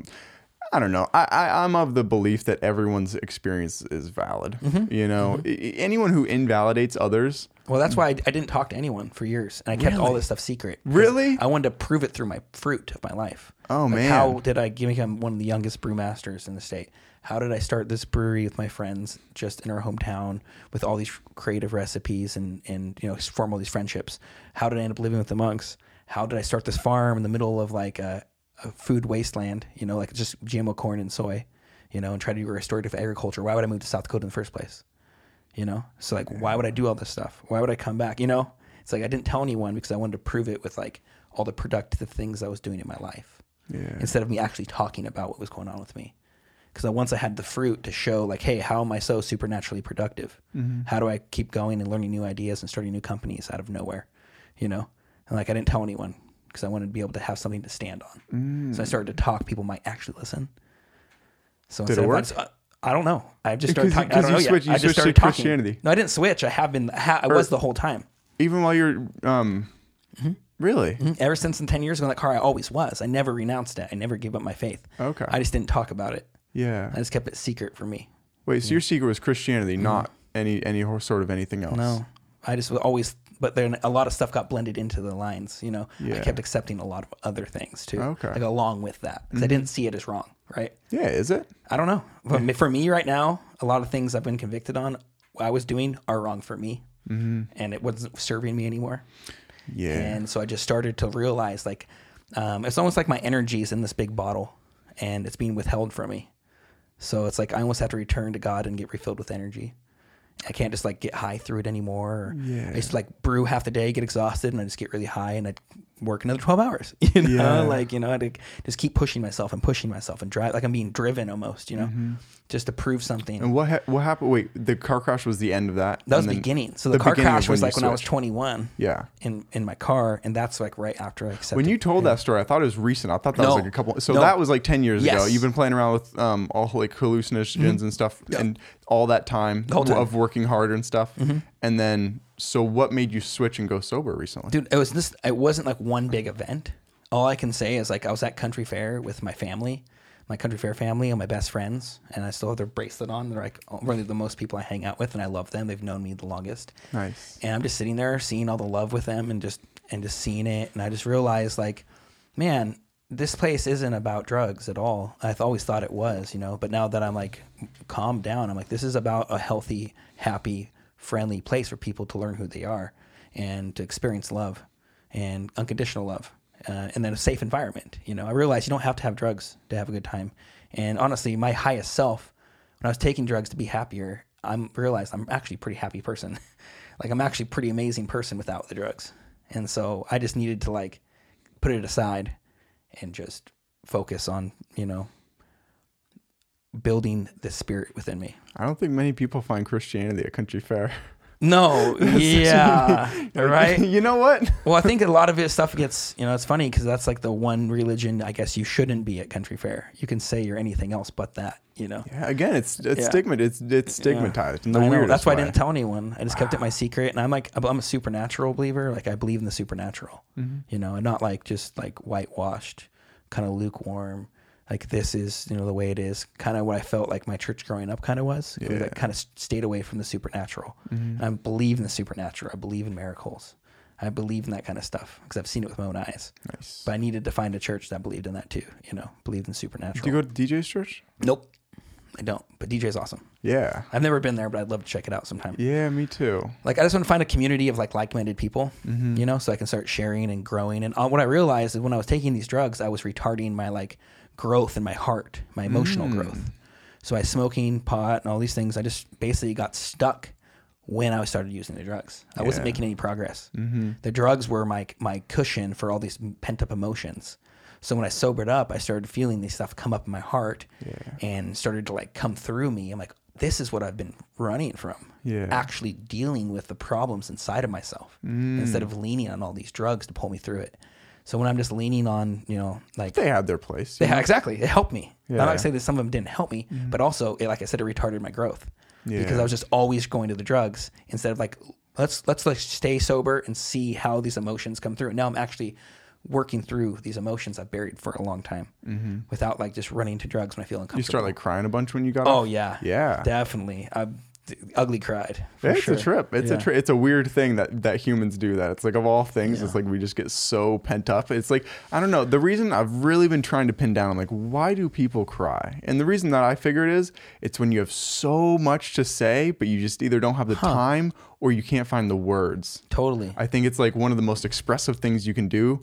I don't know. I, I I'm of the belief that everyone's experience is valid. Mm-hmm. You know, I- anyone who invalidates others. Well, that's why I, I didn't talk to anyone for years, and I kept all this stuff secret. Really? I wanted to prove it through my fruit of my life. Oh, Like, man. How did I become one of the youngest brewmasters in the state? How did I start this brewery with my friends just in our hometown with all these creative recipes and and you know form all these friendships? How did I end up living with the monks? How did I start this farm in the middle of like a, a food wasteland? You know, like just GMO corn and soy. You know, and try to do restorative agriculture. Why would I move to South Dakota in the first place? you know so like why would i do all this stuff why would i come back you know it's like i didn't tell anyone because i wanted to prove it with like all the productive things i was doing in my life Yeah. instead of me actually talking about what was going on with me because once i had the fruit to show like hey how am i so supernaturally productive how do i keep going and learning new ideas and starting new companies out of nowhere you know and like i didn't tell anyone because i wanted to be able to have something to stand on so i started to talk people might actually listen so Did it I work? just- uh, I don't know. I just started talking. I don't know you yet. switched- you I just started talking. Christianity. No, I didn't switch. I have been. Ha- I was the whole time. Even while you're, um, Mm-hmm. really. Ever since in ten years ago in that car, I always was. I never renounced it. I never gave up my faith. Okay. I just didn't talk about it. Yeah. I just kept it secret for me. Wait, so your secret was Christianity, not any any sort of anything else. Mm-hmm. No, I just was always. But then a lot of stuff got blended into the lines. You know, I Yeah. kept accepting a lot of other things too. Okay. Like along with that, because I didn't see it as wrong. Right. Yeah, is it? I don't know. But me- for me right now, a lot of things I've been convicted on, I was doing are wrong for me, mm-hmm. and it wasn't serving me anymore. Yeah. And so I just started to realize like um, it's almost like my energy is in this big bottle and it's being withheld from me. So it's like I almost have to return to God and get refilled with energy. I can't just like get high through it anymore. Or Yeah. I to like brew half the day, get exhausted, and I just get really high and I'd work another 12 hours. You know, Yeah. like, you know, I'd just keep pushing myself and pushing myself and drive like I'm being driven almost, you know, just to prove something. Mm-hmm. And what ha- what happened? Wait, the car crash was the end of that. that was the beginning. So the, the car crash was like when I was 21 Yeah. in, in my car. And that's like right after I accepted. When you told that story, I thought it was recent. I thought that No. was like a couple. So No. that was like ten years ago. You've been playing around with um all like hallucinogens and stuff, and all that time, time. Mm-hmm. of working harder and stuff. And then, so what made you switch and go sober recently? dude it was this it wasn't like one big event all i can say is like i was at country fair with my family my country fair family and my best friends and i still have their bracelet on they're like really the most people i hang out with and i love them they've known me the longest Nice. and i'm just sitting there seeing all the love with them and just and just seeing it and i just realized like man this place isn't about drugs at all. I've always thought it was you know but now that i'm like calmed down i'm like this is about a healthy happy friendly place for people to learn who they are and to experience love and unconditional love uh, and then a safe environment you know. I realized you don't have to have drugs to have a good time. And honestly my highest self when i was taking drugs to be happier i'm realized i'm actually a pretty happy person. Like i'm actually a pretty amazing person without the drugs. And so I just needed to like put it aside and just focus on, you know, building the spirit within me. I don't think many people find Christianity at country fair. No, yeah, right. you know what? Well, I think a lot of it stuff gets, you know, it's funny because that's like the one religion I guess you shouldn't be at country fair. You can say you're anything else but that, you know. Yeah, again, it's it's Yeah. stigma. It's it's stigmatized. in the I That's why I didn't tell anyone. I just kept it my secret, and I'm like, I'm a supernatural believer. Like I believe in the supernatural, Mm-hmm. you know, and not like just like whitewashed, kind of lukewarm. Like this is, you know, the way it is. Kind of what I felt like my church growing up kind of was. Was, like, kind of stayed away from the supernatural. Mm-hmm. And I believe in the supernatural. I believe in miracles. I believe in that kind of stuff because I've seen it with my own eyes. Nice. But I needed to find a church that believed in that too. You know, believed in supernatural. Do you go to DJ's church? nope, I don't. But DJ's awesome. Yeah. I've never been there, but I'd love to check it out sometime. Yeah, me too. Like I just want to find a community of like like-minded people, Mm-hmm. you know, so I can start sharing and growing. And uh, what I realized is when I was taking these drugs, I was retarding my like growth in my heart, my emotional Mm. growth. So I smoking pot and all these things, I just basically got stuck when I started using the drugs. I wasn't making any progress. Mm-hmm. The drugs were my my cushion for all these pent up emotions. So when I sobered up, I started feeling these stuff come up in my heart and started to like come through me. I'm like, this is what I've been running from. Yeah. Actually dealing with the problems inside of myself instead of leaning on all these drugs to pull me through it. So when I'm just leaning on, you know, like They had their place. yeah, exactly. It helped me. I'm Yeah. not saying that some of them didn't help me, mm-hmm. but also, it, like I said, it retarded my growth because I was just always going to the drugs instead of like let's let's like stay sober and see how these emotions come through. And Now I'm actually working through these emotions I've buried for a long time mm-hmm. without like just running to drugs when I feel uncomfortable. You start like crying a bunch when you got oh off? yeah, Yeah. definitely. I ugly cried. Yeah, it's sure. a trip. It's Yeah. a tri- it's a weird thing that that humans do that. It's like of all things, it's like we just get so pent up. It's like I don't know. The reason I've really been trying to pin down, I'm like, why do people cry? And the reason that I figured is it's when you have so much to say, but you just either don't have the time or you can't find the words. Totally. I think it's like one of the most expressive things you can do.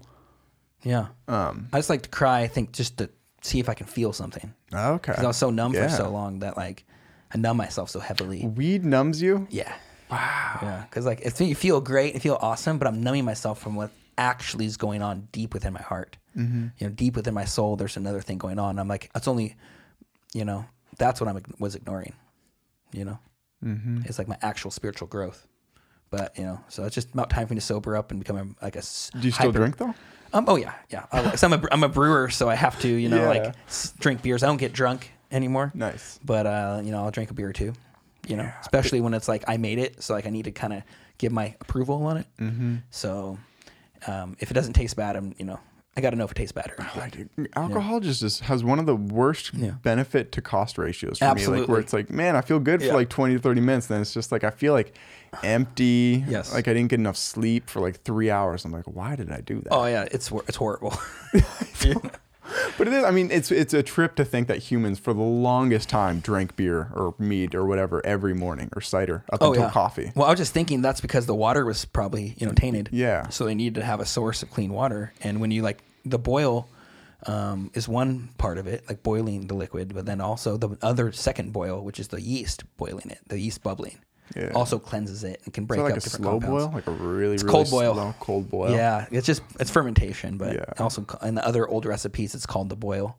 yeah. Um, I just like to cry. I think just to see if I can feel something. okay. Because I was so numb Yeah. for so long that like I numb myself so heavily. Weed numbs you. Yeah. Wow. Yeah. Because like it's you feel great, you feel awesome, but I'm numbing myself from what actually is going on deep within my heart. Mm-hmm. You know, deep within my soul, there's another thing going on. I'm like, that's only, you know, that's what I was ignoring. You know, mm-hmm. it's like my actual spiritual growth. But you know, so it's just about time for me to sober up and become a, like a. Do you still hyper- drink though? Um. Oh yeah, yeah. I, so I'm a I'm a brewer, so I have to you know Yeah. like drink beers. I don't get drunk anymore. Nice. But uh, you know, I'll drink a beer too. You know, especially when it's like I made it, so like I need to kind of give my approval on it. Mm-hmm. So um, if it doesn't taste bad, I'm you know I got to know if it tastes bad or not. Like, alcohol just is, has one of the worst Yeah. benefit to cost ratios for me. Like where it's like, man, I feel good Yeah. for like 20 to 30 minutes. Then it's just like, I feel like empty. Yes. Like I didn't get enough sleep for like three hours. I'm like, why did I do that? Oh yeah, it's it's horrible. But it is, I mean, it's, it's a trip to think that humans for the longest time drank beer or mead or whatever every morning or cider up oh until yeah, coffee. Well, I was just thinking that's because the water was probably you know tainted. Yeah. So they needed to have a source of clean water, and when you like the boil. Um, is one part of it, like boiling the liquid, but then also the other second boil, which is the yeast boiling it, the yeast bubbling, Yeah. also cleanses it and can break like up a different slow compounds. boil, like a really, really cold boil. slow cold boil. Yeah, it's just it's fermentation, but Yeah. also in the other old recipes, it's called the boil.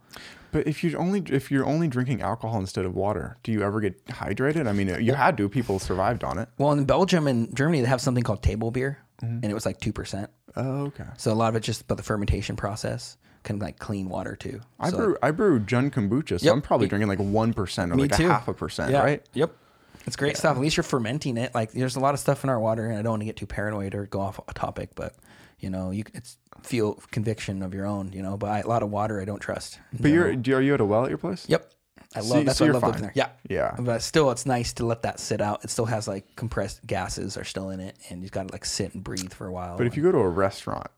But if you're only if you're only drinking alcohol instead of water, do you ever get hydrated? I mean, you had to. People survived on it. Well, in Belgium and Germany, they have something called table beer, Mm-hmm. and it was like two percent. Oh, okay. So a lot of it's just about the fermentation process, can like clean water too. I So, brew I brew Jun kombucha, so Yep. I'm probably drinking like one percent or me like too. a half a percent, Yeah. right? Yep. It's great stuff. At least you're fermenting it. Like there's a lot of stuff in our water, and I don't want to get too paranoid or go off a topic, but you know, you it's feel conviction of your own. You know, but I, a lot of water I don't trust. But you're do- are you at a well at your place? Yep. I So- love that's so why I love living fine. there. Yeah. Yeah. But still it's nice to let that sit out. It still has like compressed gases are still in it and you've got to like sit and breathe for a while. But if you go to a restaurant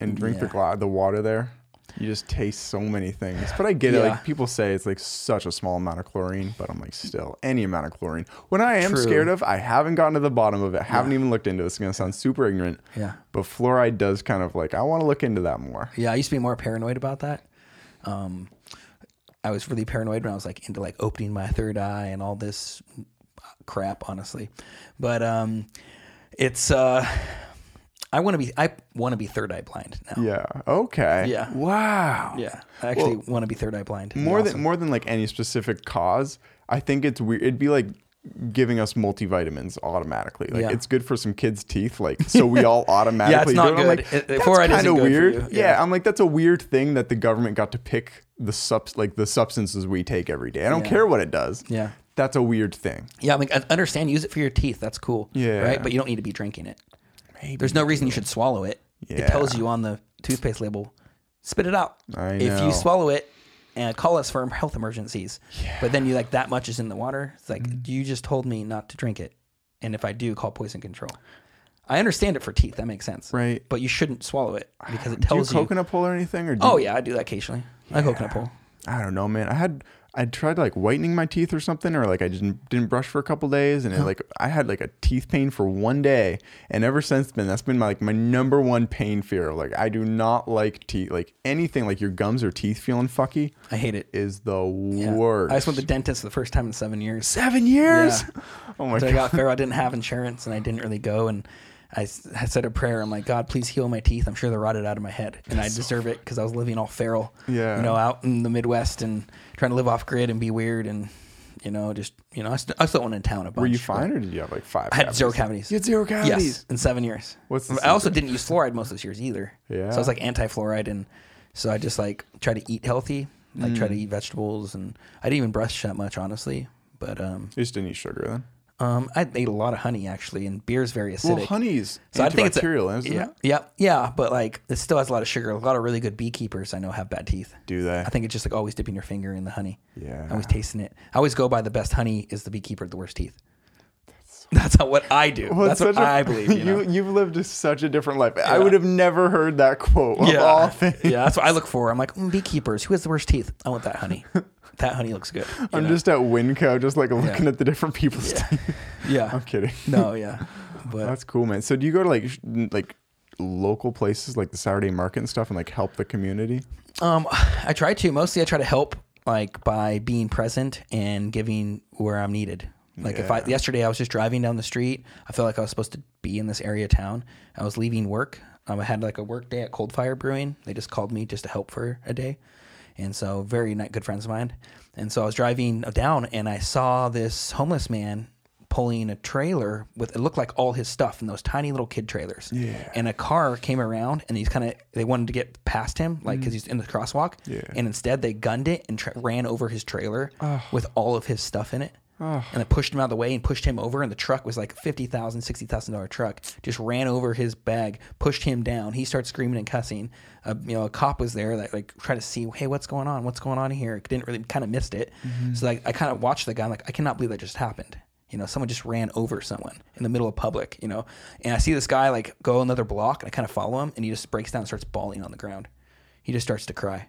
and drink the Yeah. gla- the water there, you just taste so many things. But I get it. Like people say it's like such a small amount of chlorine, but I'm like still any amount of chlorine. What I am True. scared of, I haven't gotten to the bottom of it. Haven't even looked into it. It's gonna sound super ignorant. Yeah. But fluoride does kind of like I want to look into that more. Yeah, I used to be more paranoid about that. Um, I was really paranoid when I was like into like opening my third eye and all this crap, honestly. But um, it's uh, I want to be I want to be third eye blind now. Yeah. Okay. Yeah. Wow. Yeah, I actually want to be third eye blind. More awesome. than more than like any specific cause, I think it's weird. It'd be like giving us multivitamins automatically. Like Yeah. it's good for some kids' teeth. Like so we all automatically. not do it. I'm good. Like, It- that's kind of weird. Yeah. Yeah. I'm like that's a weird thing that the government got to pick the subs like the substances we take every day. I don't Yeah. care what it does. Yeah. That's a weird thing. Yeah, I mean, I understand. Use it for your teeth. That's cool. Yeah. Right, but you don't need to be drinking it. Maybe. There's no reason you should swallow it. Yeah. It tells you on the toothpaste label, spit it out. I If know. you swallow it, and call us for health emergencies. But then you like that much is in the water. It's like Mm-hmm. you just told me not to drink it, and if I do, call poison control. I understand it for teeth. That makes sense. Right. But you shouldn't swallow it because it tells Do you coconut pull or anything? Or do oh yeah, I do that occasionally. I coconut pull. I don't know, man. I had I tried like whitening my teeth or something, or like I just didn't brush for a couple days, and it, like I had like a teeth pain for one day, and ever since then, that's been my like my number one pain fear. Like I do not like teeth, like anything like your gums or teeth feeling fucky I hate it. is the Yeah. worst. I just went to the dentist for the first time in seven years. seven years. Yeah. Oh my So I god. got Pharaoh. I didn't have insurance, and I didn't really go. And I, I, said a prayer. I'm like, God, please heal my teeth. I'm sure they're rotted out of my head, and I deserve it because I was living all feral. Yeah. You know, out in the Midwest and trying to live off grid and be weird, and you know, just you know, I, st- I still went in town a bunch. Were you fine, or did you have like five? I had zero cavities. You had zero cavities. Yes, in seven years. What's I also didn't use fluoride most of those years either. Yeah. So I was like anti-fluoride, and so I just like try to eat healthy, like Mm. try to eat vegetables, and I didn't even brush that much, honestly. But um, You just didn't eat sugar then. Um, I ate a lot of honey actually, and beer is very acidic. Well, honey's So I think it's a- antibacterial, isn't yeah, it? yeah, yeah, but like it still has a lot of sugar. A lot of really good beekeepers I know have bad teeth. Do they? I think it's just like always dipping your finger in the honey. Yeah. always tasting it. I always go by the best honey is the beekeeper with the worst teeth. That's how what I do. Well, That's what such a- I believe. You know? you, have lived such a different life. I would have never heard that quote of all yeah, that's what I look for. I'm like mm, beekeepers. Who has the worst teeth? I want that honey. that honey looks good. I'm know? just at Winco, just like looking at the different people's Yeah. yeah. I'm kidding. No, yeah, but That's cool, man. So do you go to like sh- like local places like the Saturday market and stuff and like help the community? Um, I try to. Mostly, I try to help like by being present and giving where I'm needed. Like if I yesterday I was just driving down the street, I felt like I was supposed to be in this area of town. I was leaving work. Um, I had like a work day at Coldfire Brewing. They just called me just to help for a day, and so very ni- good friends of mine. And so I was driving down and I saw this homeless man pulling a trailer with it looked like all his stuff in those tiny little kid trailers. Yeah. And a car came around and he's kind of they wanted to get past him like because he's in the crosswalk. Mm. Yeah. And instead they gunned it and tra- ran over his trailer with all of his stuff in it. And I pushed him out of the way and pushed him over. And the truck was like fifty thousand, sixty thousand dollar $60,000 truck. Just ran over his bag, pushed him down. He started screaming and cussing. Uh, you know, a cop was there that like tried to see, hey, what's going on? What's going on here? Didn't really kind of missed it. So like I kind of watched the guy. I'm like, I cannot believe that just happened. You know, someone just ran over someone in the middle of public. You know, and I see this guy like go another block, and I kind of follow him, and he just breaks down and starts bawling on the ground. He just starts to cry,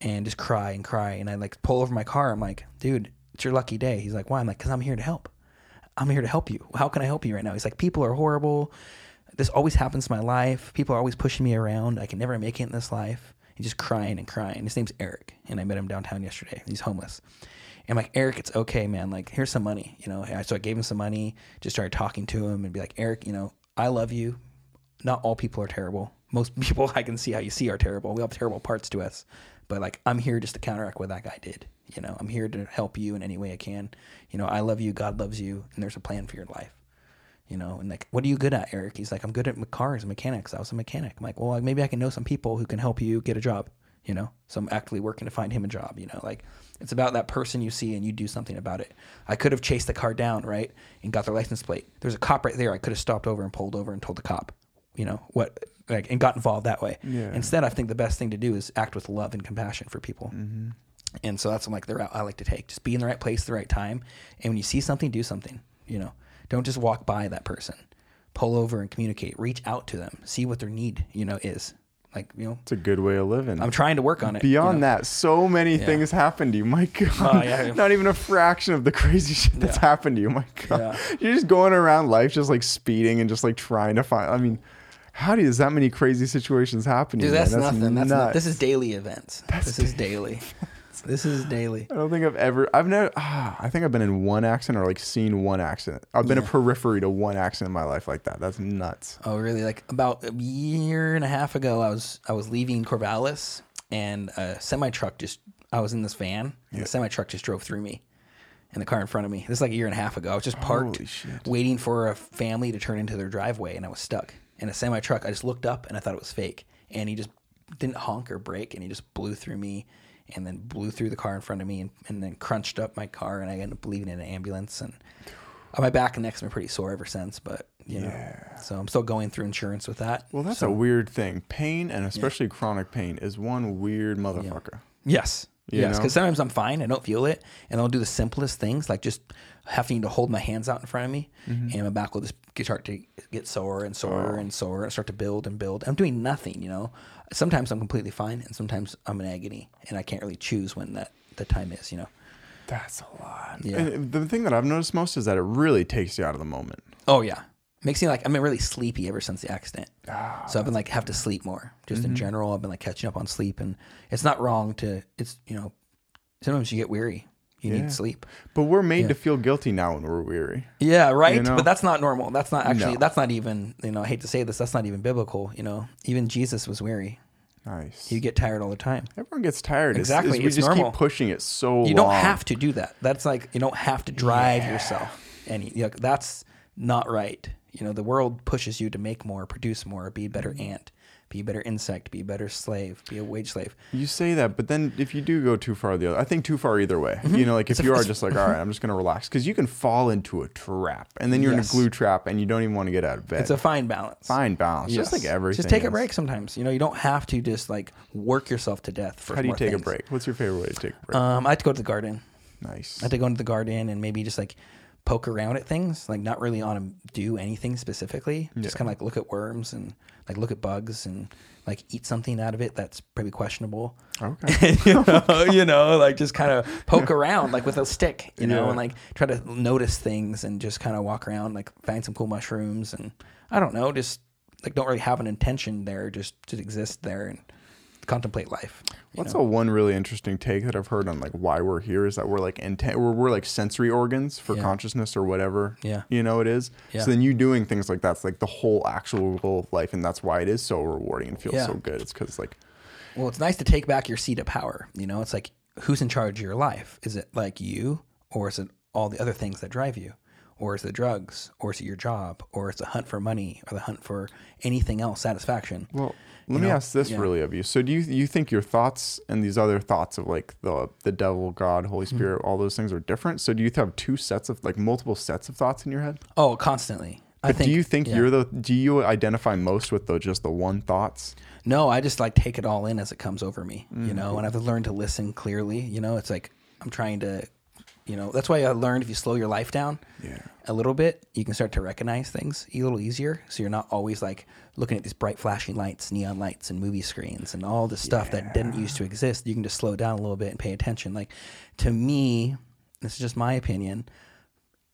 and just cry and cry. And I like pull over my car. I'm like, dude, it's your lucky day. He's like, why? I'm like, because I'm here to help. I'm here to help you. How can I help you right now? He's like, people are horrible. This always happens to my life. People are always pushing me around. I can never make it in this life. He's just crying and crying. His name's Eric, and I met him downtown yesterday. He's homeless. And I'm like, Eric, it's okay, man. Like, here's some money. You know, so I gave him some money, just started talking to him and be like, Eric, you know, I love you. Not all people are terrible. Most people I can see how you see are terrible. We all have terrible parts to us. But like, I'm here just to counteract what that guy did. You know, I'm here to help you in any way I can. You know, I love you. God loves you. And there's a plan for your life you know, and like, what are you good at, Eric? He's like, I'm good at cars, mechanics. I was a mechanic. I'm like, well, maybe I can know some people who can help you get a job, you know? So I'm actively working to find him a job, you know? Like, it's about that person you see and you do something about it. I could have chased the car down, right? And got their license plate. There's a cop right there. I could have stopped over and pulled over and told the cop, you know, what, like, and got involved that way. Yeah. Instead, I think the best thing to do is act with love and compassion for people. Mm-hmm. And so that's like the route I like to take. Just be in the right place, at the right time. And when you see something, do something. You know, don't just walk by that person. Pull over and communicate. Reach out to them. See what their need, you know, is. Like, you know, It's a good way of living. I'm trying to work on it. you Beyond know. that, so many things happen to you. My God, Oh, yeah. not even a fraction of the crazy shit that's happened to you. My God, Yeah. you're just going around life, just like speeding and just like trying to find. I mean, how does that many crazy situations happen? Dude, that's man? nothing. That's not, this is daily events. this is daily. This is daily. I don't think I've ever. I've never. Ah, I think I've been in one accident or like seen one accident. I've been a periphery to one accident in my life like that. That's nuts. Oh, really? Like about a year and a half ago, I was I was leaving Corvallis, and a semi truck just. I was in this van, and the semi truck just drove through me, in the car in front of me. This is like a year and a half ago. I was just parked, waiting for a family to turn into their driveway, and I was stuck. And a semi truck, I just looked up and I thought it was fake, and he just didn't honk or brake, and he just blew through me, and then blew through the car in front of me, and, and then crunched up my car, and I ended up leaving in an ambulance, and uh, my back and neck's been pretty sore ever since. But you know, so I'm still going through insurance with that. Well, that's a weird thing. Pain and especially chronic pain is one weird motherfucker. Yes. You yes, because sometimes I'm fine, I don't feel it, and I'll do the simplest things like just having to hold my hands out in front of me, Mm-hmm. and my back will just get, start to get sore and sore Oh. and sore and start to build and build. I'm doing nothing, you know. Sometimes I'm completely fine, and sometimes I'm in agony, and I can't really choose when that the time is, you know. That's a lot. Yeah. And the thing that I've noticed most is that it really takes you out of the moment. Oh yeah, makes me like I'm really sleepy ever since the accident. Ah, so I've been like have to sleep more. Just Mm-hmm. in general, I've been like catching up on sleep, and it's not wrong to. It's you know, sometimes you get weary. You Yeah. need sleep. But we're made to feel guilty now when we're weary. Yeah, right. You know? But that's not normal. That's not actually. No. That's not even. You know, I hate to say this. That's not even biblical. You know, even Jesus was weary. Nice. You get tired all the time. Everyone gets tired. It's- Exactly, it's- we it's just normal. keep pushing it so You long. don't have to do that. That's like you don't have to drive yourself. And you know, that's not right. You know, the world pushes you to make more, produce more, be a better Mm-hmm. ant, be a better insect, be a better slave, be a wage slave. You say that, but then if you do go too far the other, I think too far either way. You know, like if Mm-hmm. You are just like, all right, I'm just gonna relax, because you can fall into a trap, and then you're Yes. in a glue trap, and you don't even want to get out of bed. It's a fine balance. fine balance, just like everything. Just take a break sometimes. You know, you don't have to just like work yourself to death for How do you take a break? What's your favorite way to take a break? Um, I like to go to the garden. nice. I had to go into the garden and maybe just like poke around at things, like not really on to do anything specifically. Just kind of like look at worms and like look at bugs and like eat something out of it that's pretty questionable. Okay. you, oh know, you know, like just kind of poke around like with a stick, you know, Yeah. and like try to notice things and just kind of walk around, like find some cool mushrooms and I don't know, just like don't really have an intention there, just to exist there and contemplate life. you What's know? a one really interesting take that I've heard on like why we're here is that we're like intent, we're, we're like sensory organs for Yeah. consciousness or whatever. Yeah. You know it is. Yeah. So then you doing things like that's like the whole actual goal of life, and that's why it is so rewarding and feels Yeah. so good. It's because like Well, it's nice to take back your seat of power. You know, it's like who's in charge of your life? Is it like you, or is it all the other things that drive you, or is it drugs, or is it your job, or is it the hunt for money, or the hunt for anything else, satisfaction? Well, let me know? ask this Yeah. really of you. So do you you think your thoughts and these other thoughts of like the the devil, God, Holy Mm-hmm. Spirit, all those things are different? So do you have two sets of like multiple sets of thoughts in your head? Oh, constantly. I But think, do you think yeah. you're the do you identify most with the just the one thoughts? No, I just like take it all in as it comes over me, you Mm-hmm. know, and I've learned to listen clearly. You know, it's like I'm trying to, you know, that's why I learned if you slow your life down Yeah. a little bit, you can start to recognize things a little easier. So you're not always like looking at these bright flashing lights, neon lights, and movie screens and all this stuff that didn't used to exist. You can just slow down a little bit and pay attention. Like to me, this is just my opinion.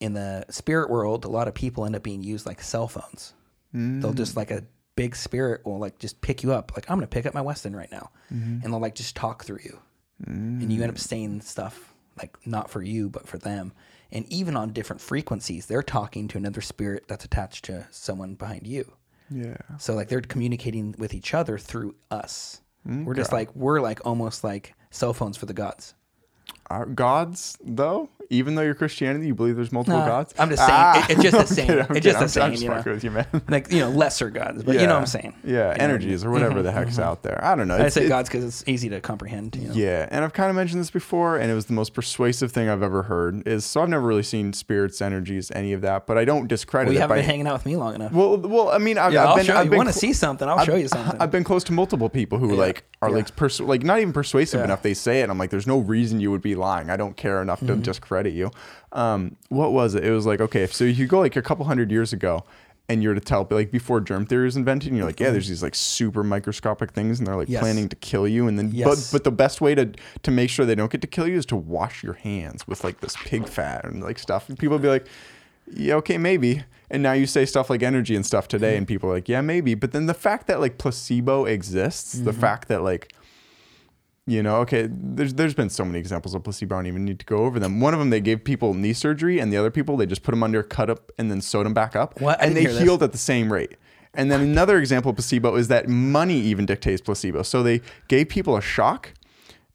In the spirit world, a lot of people end up being used like cell phones. They'll just mm. like a big spirit will like just pick you up. Like I'm gonna pick up my Weston right now, mm-hmm. and they'll like just talk through you, and you end up mm. saying stuff like not for you but for them. And even on different frequencies, they're talking to another spirit that's attached to someone behind you. Yeah. So like they're communicating with each other through us. We're just like we're like almost like cell phones for the gods. Are gods though? Even though you're Christianity, you believe there's multiple gods? I'm just saying, Ah! it- it's just the I'm same. It's I'm just the same, I'm just you know? with you, man. Like you know lesser gods, but you know what I'm saying. Yeah, You know? energies or whatever the heck's out there. I don't know. I say gods because it's easy to comprehend. You know? Yeah, and I've kind of mentioned this before, and it was the most persuasive thing I've ever heard. Is so I've never really seen spirits, energies, any of that, but I don't discredit Well, you haven't by- been hanging out with me long enough. well, well, I mean, I've, yeah, I've I'll been, show I've you. been Want to see something? I'll I've- show you something. I've been close to multiple people who like are like like not even persuasive enough. They say it. I'm like, there's no reason you would be lying. I don't care enough Mm-hmm. to just credit you. Um, what was it? It was like okay, so you go like a couple hundred years ago. And you're to tell, like before germ theory was invented, and you're like, yeah, there's these like super microscopic things, and they're like Mm-hmm. Yes. planning to kill you. And then, Yes. but but the best way to to make sure they don't get to kill you is to wash your hands with like this pig fat and like stuff. And people be like, yeah, okay, maybe. And now you say stuff like energy and stuff today, and people are like, yeah, maybe. But then the fact that like placebo exists, the fact that like You know, okay, there's there's been so many examples of placebo. I don't even need to go over them. One of them, they gave people knee surgery, and the other people, they just put them under, cut up, and then sewed them back up, What? I and didn't they hear this. healed at the same rate. And then another example of placebo is that money even dictates placebo. So they gave people a shock,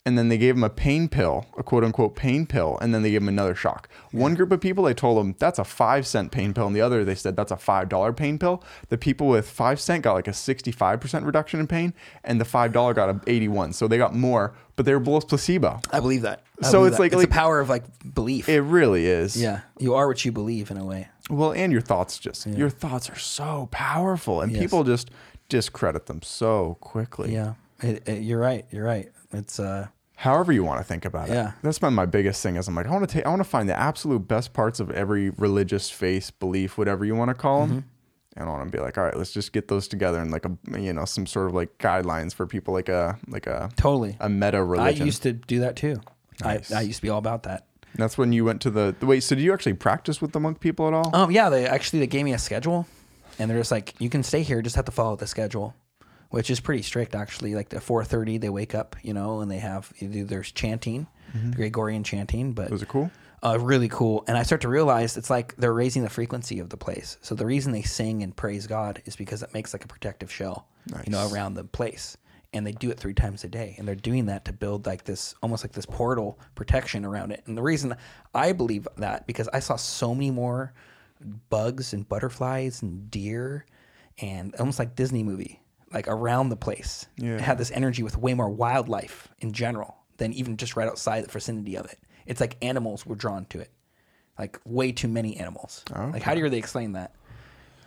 and then they gave them a pain pill, a quote unquote pain pill, and then they gave them another shock. One group of people, they told them that's a five cent pain pill, and the other, they said that's a five dollar pain pill. The people with five cent got like a 65% reduction in pain, and the five dollar got a 81. So they got more, but they were both placebo. I believe that. I So believe it's that. like- it's like- the power of like belief. It really is. yeah, you are what you believe in a way. Well, and your thoughts just your thoughts are so powerful, and Yes. people just discredit them so quickly. Yeah, it, it- you're right. You're right. It's uh, However you want to think about it. Yeah. That's been my biggest thing. Is I'm like I want to take I want to find the absolute best parts of every religious faith, belief, whatever you want to call them. Mm-hmm. And I want to be like, all right, let's just get those together and like a you know some sort of like guidelines for people, like a like a totally. a meta religion. I used to do that too. Nice. I, I used to be all about that. That's when you went to the wait. So do you actually practice with the monk people at all? Um, yeah, they actually they gave me a schedule, and they're just like, you can stay here, just have to follow the schedule, which is pretty strict actually. Like at four thirty, they wake up, you know, and they have there's chanting, Gregorian chanting, but Was it cool? uh, really cool. And I start to realize it's like they're raising the frequency of the place. So the reason they sing and praise God is because it makes like a protective shell, you know, around the place. And they do it three times a day, and they're doing that to build like this, almost like this portal protection around it. And the reason I believe that because I saw so many more bugs and butterflies and deer, and almost like Disney movie, like around the place. Yeah. It had this energy with way more wildlife in general than even just right outside the vicinity of it. It's like animals were drawn to it, like way too many animals. Oh, like how do you really explain that?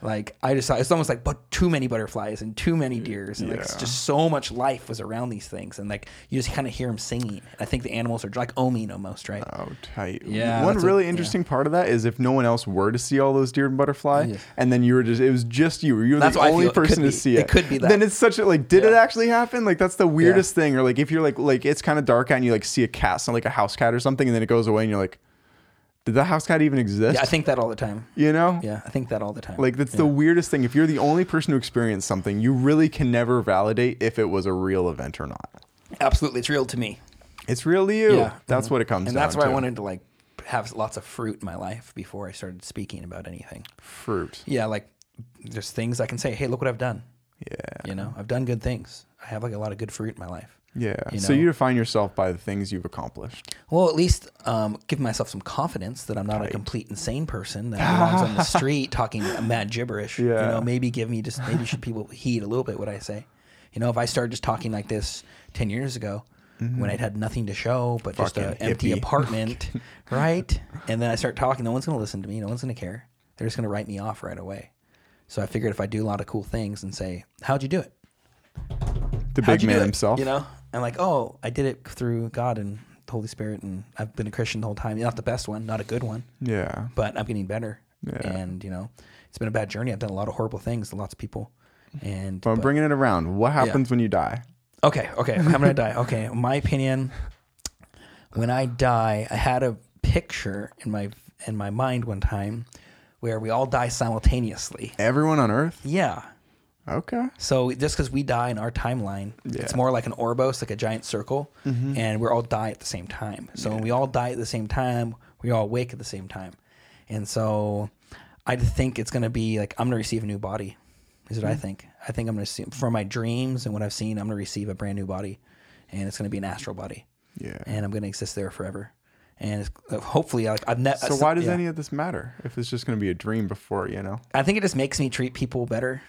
Like I just saw it's almost like but too many butterflies and too many deers and like it's just so much life was around these things and like you just kind of hear them singing. I think the animals are like oming almost, right? Oh, tight. Yeah, One that's a- really yeah. interesting part of that is if no one else were to see all those deer and butterfly, Yes. and then you were just, it was just you. You were That's the only feel it could person to see It it. could be that. Then it's such a, like, did it actually happen? Like, that's the weirdest thing. Or like, if you're like, like, it's kind of dark out and you like see a cat, so like a house cat or something, and then it goes away and you're like, did the house cat even exist? Yeah, I think that all the time. you know? Yeah, I think that all the time. Like, that's yeah. the weirdest thing. If you're the only person who experienced something, you really can never validate if it was a real event or not. absolutely it's real to me. It's real to you. Yeah. That's what it comes to. And that's why to. I wanted to like have lots of fruit in my life before I started speaking about anything. Fruit. Yeah, like there's things I can say, hey, look what I've done. Yeah. You know, I've done good things. I have like a lot of good fruit in my life. Yeah. You so you define yourself by the things you've accomplished. Well, at least um, give myself some confidence that I'm not a complete insane person that belongs on the street talking mad gibberish. Yeah. You know, maybe give me just maybe should people heed a little bit what I say. You know, if I started just talking like this ten years ago, when I'd had nothing to show but just an empty hippie. apartment, right? And then I start talking, no one's gonna listen to me, no one's gonna care. They're just gonna write me off right away. So I figured if I do a lot of cool things and say, "How'd you do it?" The How'd big man himself. You know, I'm like, oh, I did it through God and the Holy Spirit, and I've been a Christian the whole time. Not the best one, not a good one, Yeah. but I'm getting better. Yeah. And you know, it's been a bad journey. I've done a lot of horrible things to lots of people. And But I'm but- bringing it around. What happens when you die? okay, okay, I'm I gonna die. Okay, my opinion. When I die, I had a picture in my in my mind one time where we all die simultaneously. Everyone on Earth? Yeah. Okay. So just because we die in our timeline, it's Yeah. Mm-hmm. more like an Ouroboros, like a giant circle, and we're all die at the same time. So when we all die at the same time, we all wake at the same time, and so I think it's going to be like I'm going to receive a new body. Is what I Mm-hmm. think. I think I'm going to see from my dreams and what I've seen. I'm going to receive a brand new body, and it's going to be an astral body, Yeah. and I'm going to exist there forever. And uh, hopefully, like I've never. So why does any of this matter if it's just going to be a dream before, you know? I think it just makes me treat people better.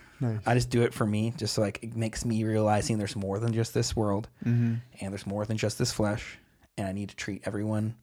I just do it for me, just like it makes me realizing there's more than just this world, Mm-hmm. and there's more than just this flesh, and I need to treat everyone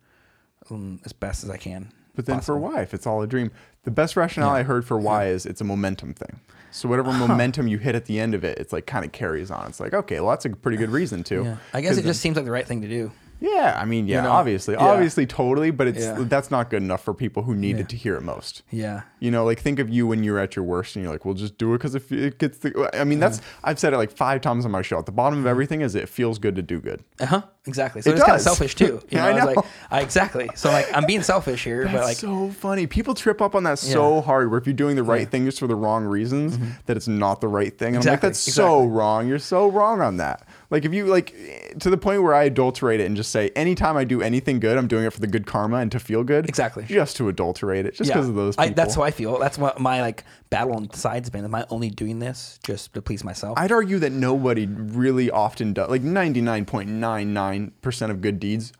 um, as best as I can. But then possible. for why, if it's all a dream, the best rationale I heard for why is it's a momentum thing. So whatever momentum you hit at the end of it, it's like kind of carries on. It's like, okay, well, that's a pretty good reason to. Yeah, I guess it just seems like the right thing to do. Yeah, I mean, yeah, know? obviously, Yeah. obviously, totally, but it's Yeah. that's not good enough for people who needed Yeah. to hear it most. Yeah, You know, like think of you when you're at your worst, and you're like, "Well, just do it because if it gets the." I mean, that's I've said it like five times on my show. At the bottom of everything is it feels good to do good. uh huh, exactly. So It it's kind of selfish too. You know, I I was know. like, I, exactly. So like, I'm being selfish here, That's but like, so funny. People trip up on that so. Mm-hmm. hard. Where if you're doing the right thing just for the wrong reasons, that it's not the right thing. And I'm like, Exactly, that's so wrong. You're so wrong on that. Like if you like to the point where I adulterate it and just say anytime I do anything good, I'm doing it for the good karma and to feel good. Exactly. Just to adulterate it, just because of those people. I, that's how I feel. That's what my like battle inside's been. Am I only doing this just to please myself? I'd argue that nobody really often does. Like 99.99% of good deeds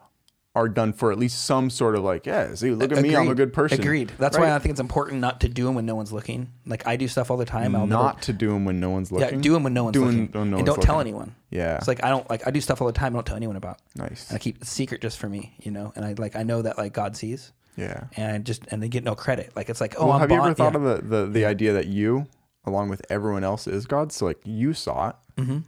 are done for at least some sort of like, yeah, see, look at me, I'm a good person. Agreed. That's Right? why I think it's important not to do them when no one's looking. Like I do stuff all the time. I'll not never, to do them when no one's yeah, looking. do them when no one's Doing looking, no and don't tell anyone. Yeah. It's like I don't like I do stuff all the time. I don't tell anyone about. Nice. And I keep it secret just for me, you know. And I like I know that like God sees, Yeah. and I just and they get no credit. Like it's like oh, Well, I'm have you ever thought yeah. of the, the, the idea that you, along with everyone else, is God? So like you saw it. Mm-hmm.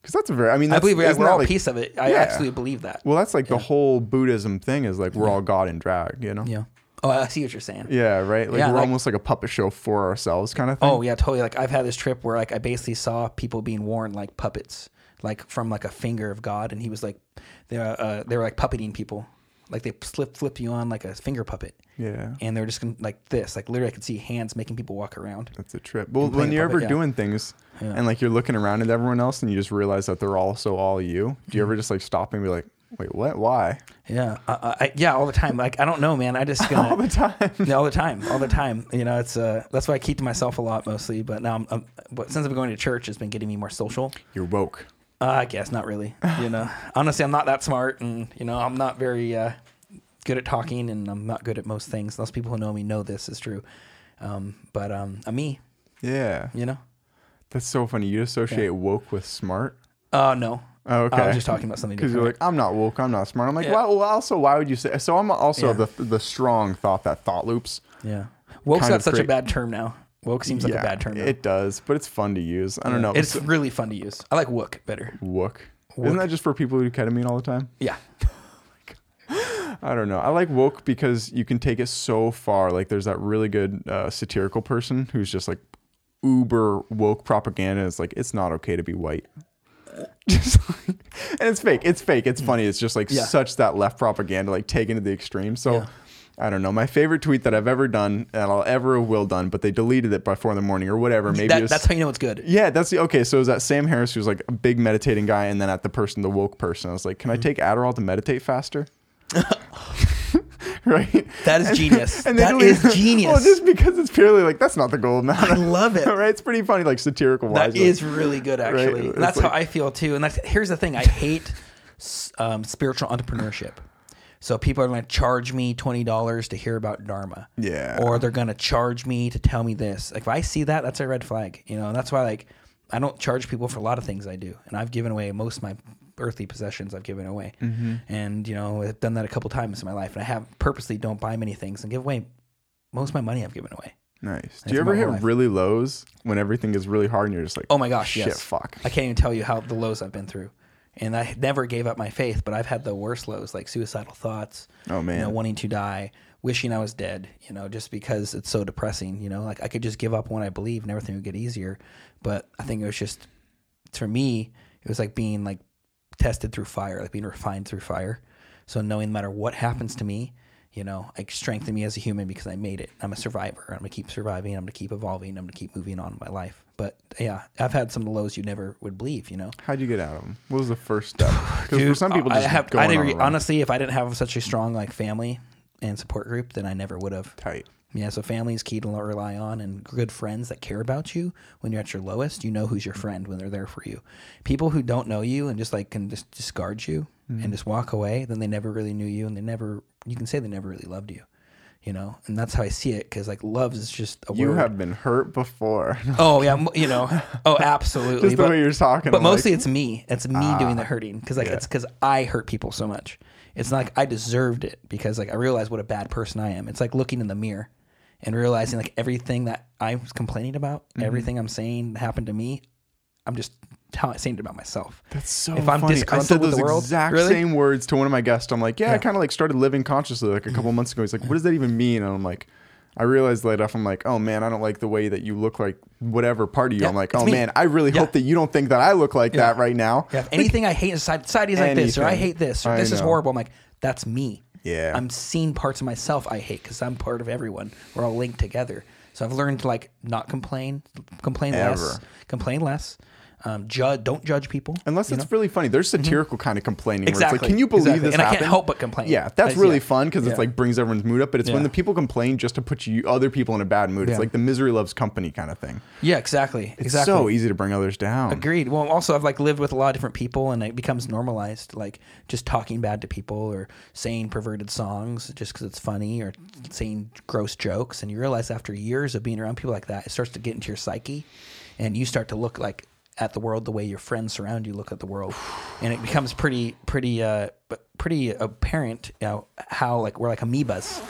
Because that's a very. I mean, I that's, believe yeah, isn't we're that all a like- piece of it. I Yeah. absolutely believe that. Well, that's like the whole Buddhism thing is like we're all God in drag. You know. yeah. Oh, I see what you're saying. Yeah, right. Like Yeah, we're like- almost like a puppet show for ourselves, kind of thing. Oh yeah, totally. Like I've had this trip where like I basically saw people being worn like puppets, like from like a finger of God, and he was like, they uh, uh, they were like puppeting people, like they slip flip you on like a finger puppet, yeah, and they're just gonna, like this, like literally I could see hands making people walk around. that's a trip. Well, when you're ever yeah. doing things Yeah. and like you're looking around at everyone else and you just realize that they're also all you. Do Mm-hmm. you ever just like stop and be like, wait, what? Why? Yeah, uh, I, yeah, all the time. Like I don't know, man. I just All gonna the time. Yeah, all the time, all the time. You know, it's uh that's why I keep to myself a lot mostly. But now I'm, I'm but since I've been going to church, it's been getting me more social. You're woke. Uh, I guess not really. You know, honestly, I'm not that smart, and you know, I'm not very uh, good at talking, and I'm not good at most things. Those people who know me know this is true. Um, but um, I'm me. Yeah, You know. that's so funny. You associate woke with smart. Oh no. Oh, okay. I was just talking about something Because different. you're like, I'm not woke, I'm not smart. I'm like, Yeah. well, well, also, why would you say? So I'm also Yeah. the the strong thought that thought loops. yeah. Woke's kind got of such a create- bad term now. Woke seems like a bad term now. It does, but it's fun to use. I don't know. It's really fun to use. I like wook better. wook. Isn't that just for people who do ketamine all the time? Yeah. I don't know. I like woke because you can take it so far. Like, there's that really good uh, satirical person who's just like uber woke propaganda. It's like it's not okay to be white. Just like, and it's fake. It's fake. It's funny. It's just like. Yeah. such that left propaganda, like taken to the extreme. So. Yeah. I don't know. My favorite tweet that I've ever done, and I'll ever will done, but they deleted it by four in the morning or whatever. Maybe That, was, that's how you know it's good. Yeah, that's the okay. So it was that Sam Harris who's like a big meditating guy, and then at the person, the woke person, I was like, "Can I Mm-hmm. take Adderall to meditate faster?" right. That is genius. they That is genius. Well, just because it's purely like that's not the goal, man. I love it. right? It's pretty funny, like satirical wise. That is really good, actually. It's That's like- how I feel too. And that's here's the thing: I hate um, spiritual entrepreneurship. So people are going to charge me twenty dollars to hear about Dharma, Yeah. or they're going to charge me to tell me this. Like if I see that, that's a red flag. You know, and that's why like I don't charge people for a lot of things I do, and I've given away most of my earthly possessions. I've given away, Mm-hmm. and you know I've done that a couple times in my life, and I have purposely don't buy many things and give away most of my money. I've given away. nice. Do you ever hit life. really lows when everything is really hard and you're just like, Oh my gosh, shit, yes. fuck. I can't even tell you how the lows I've been through. And I never gave up my faith, but I've had the worst lows, like suicidal thoughts. Oh, you man. know, wanting to die, wishing I was dead. You know, just because it's so depressing. You know, like I could just give up when I believe, and everything would get easier. But I think it was just, for me, it was like being like tested through fire, like being refined through fire. So knowing no matter what happens to me, you know, like strengthen me as a human because I made it. I'm a survivor. I'm gonna keep surviving. I'm gonna keep evolving. I'm gonna keep moving on in my life. But yeah, I've had some of the lows you never would believe. You know, How'd you get out of them? What was the first step? Because for some people, I just have. going I didn't on re- a run. honestly, if I didn't have such a strong like family and support group, then I never would have. tight. Yeah, so family is key to rely on, and good friends that care about you when you're at your lowest. You know who's your friend when they're there for you. People who don't know you and just like can just discard you Mm-hmm. and just walk away, then they never really knew you, and they never. You can say they never really loved you. You know, and that's how I see it because like love is just a You word. have been hurt before. oh yeah, you know. Oh, absolutely. just the but- way you're talking. but I'm like, mostly it's me. It's me doing the hurting because like yeah. it's because I hurt people so much. It's not like I deserved it because like I realized what a bad person I am. It's like looking in the mirror and realizing like everything that I was complaining about, Mm-hmm. everything I'm saying happened to me. I'm just telling saying it about myself. That's so If I'm funny. I said with those the world, exact really? same words to one of my guests. I'm like, yeah, I kind of like started living consciously like a couple months ago. He's like, what does that even mean? And I'm like, I realized later, off, I'm like, oh man, I don't like the way that you look like whatever part of you. Yeah, I'm like, oh me. man, I really Yeah. hope that you don't think that I look like that right now. Yeah, if anything I hate society, society is like this, or I hate this, or I this is horrible. I'm like, that's me. Yeah. I'm seeing parts of myself I hate because I'm part of everyone. We're all linked together. So I've learned to like not complain, complain less, complain less. Um, judge, don't judge people. Unless it's really funny. There's satirical kind of complaining. Where it's Exactly, like, can you believe exactly. this And I can't help but complain. Yeah, that's That's- really yeah. fun because Yeah. it's like brings everyone's mood up. But it's when the people complain just to put you other people in a bad mood. Yeah. It's like the misery loves company kind of thing. Yeah, exactly. It's exactly. so easy to bring others down. Agreed. Well, also I've like lived with a lot of different people, and it becomes normalized, like just talking bad to people or saying perverted songs just because it's funny or saying gross jokes, and you realize after years of being around people like that, it starts to get into your psyche, and you start to look like at the world the way your friends surround you look at the world, and it becomes pretty, pretty, uh, pretty apparent, you know, how like we're like amoebas.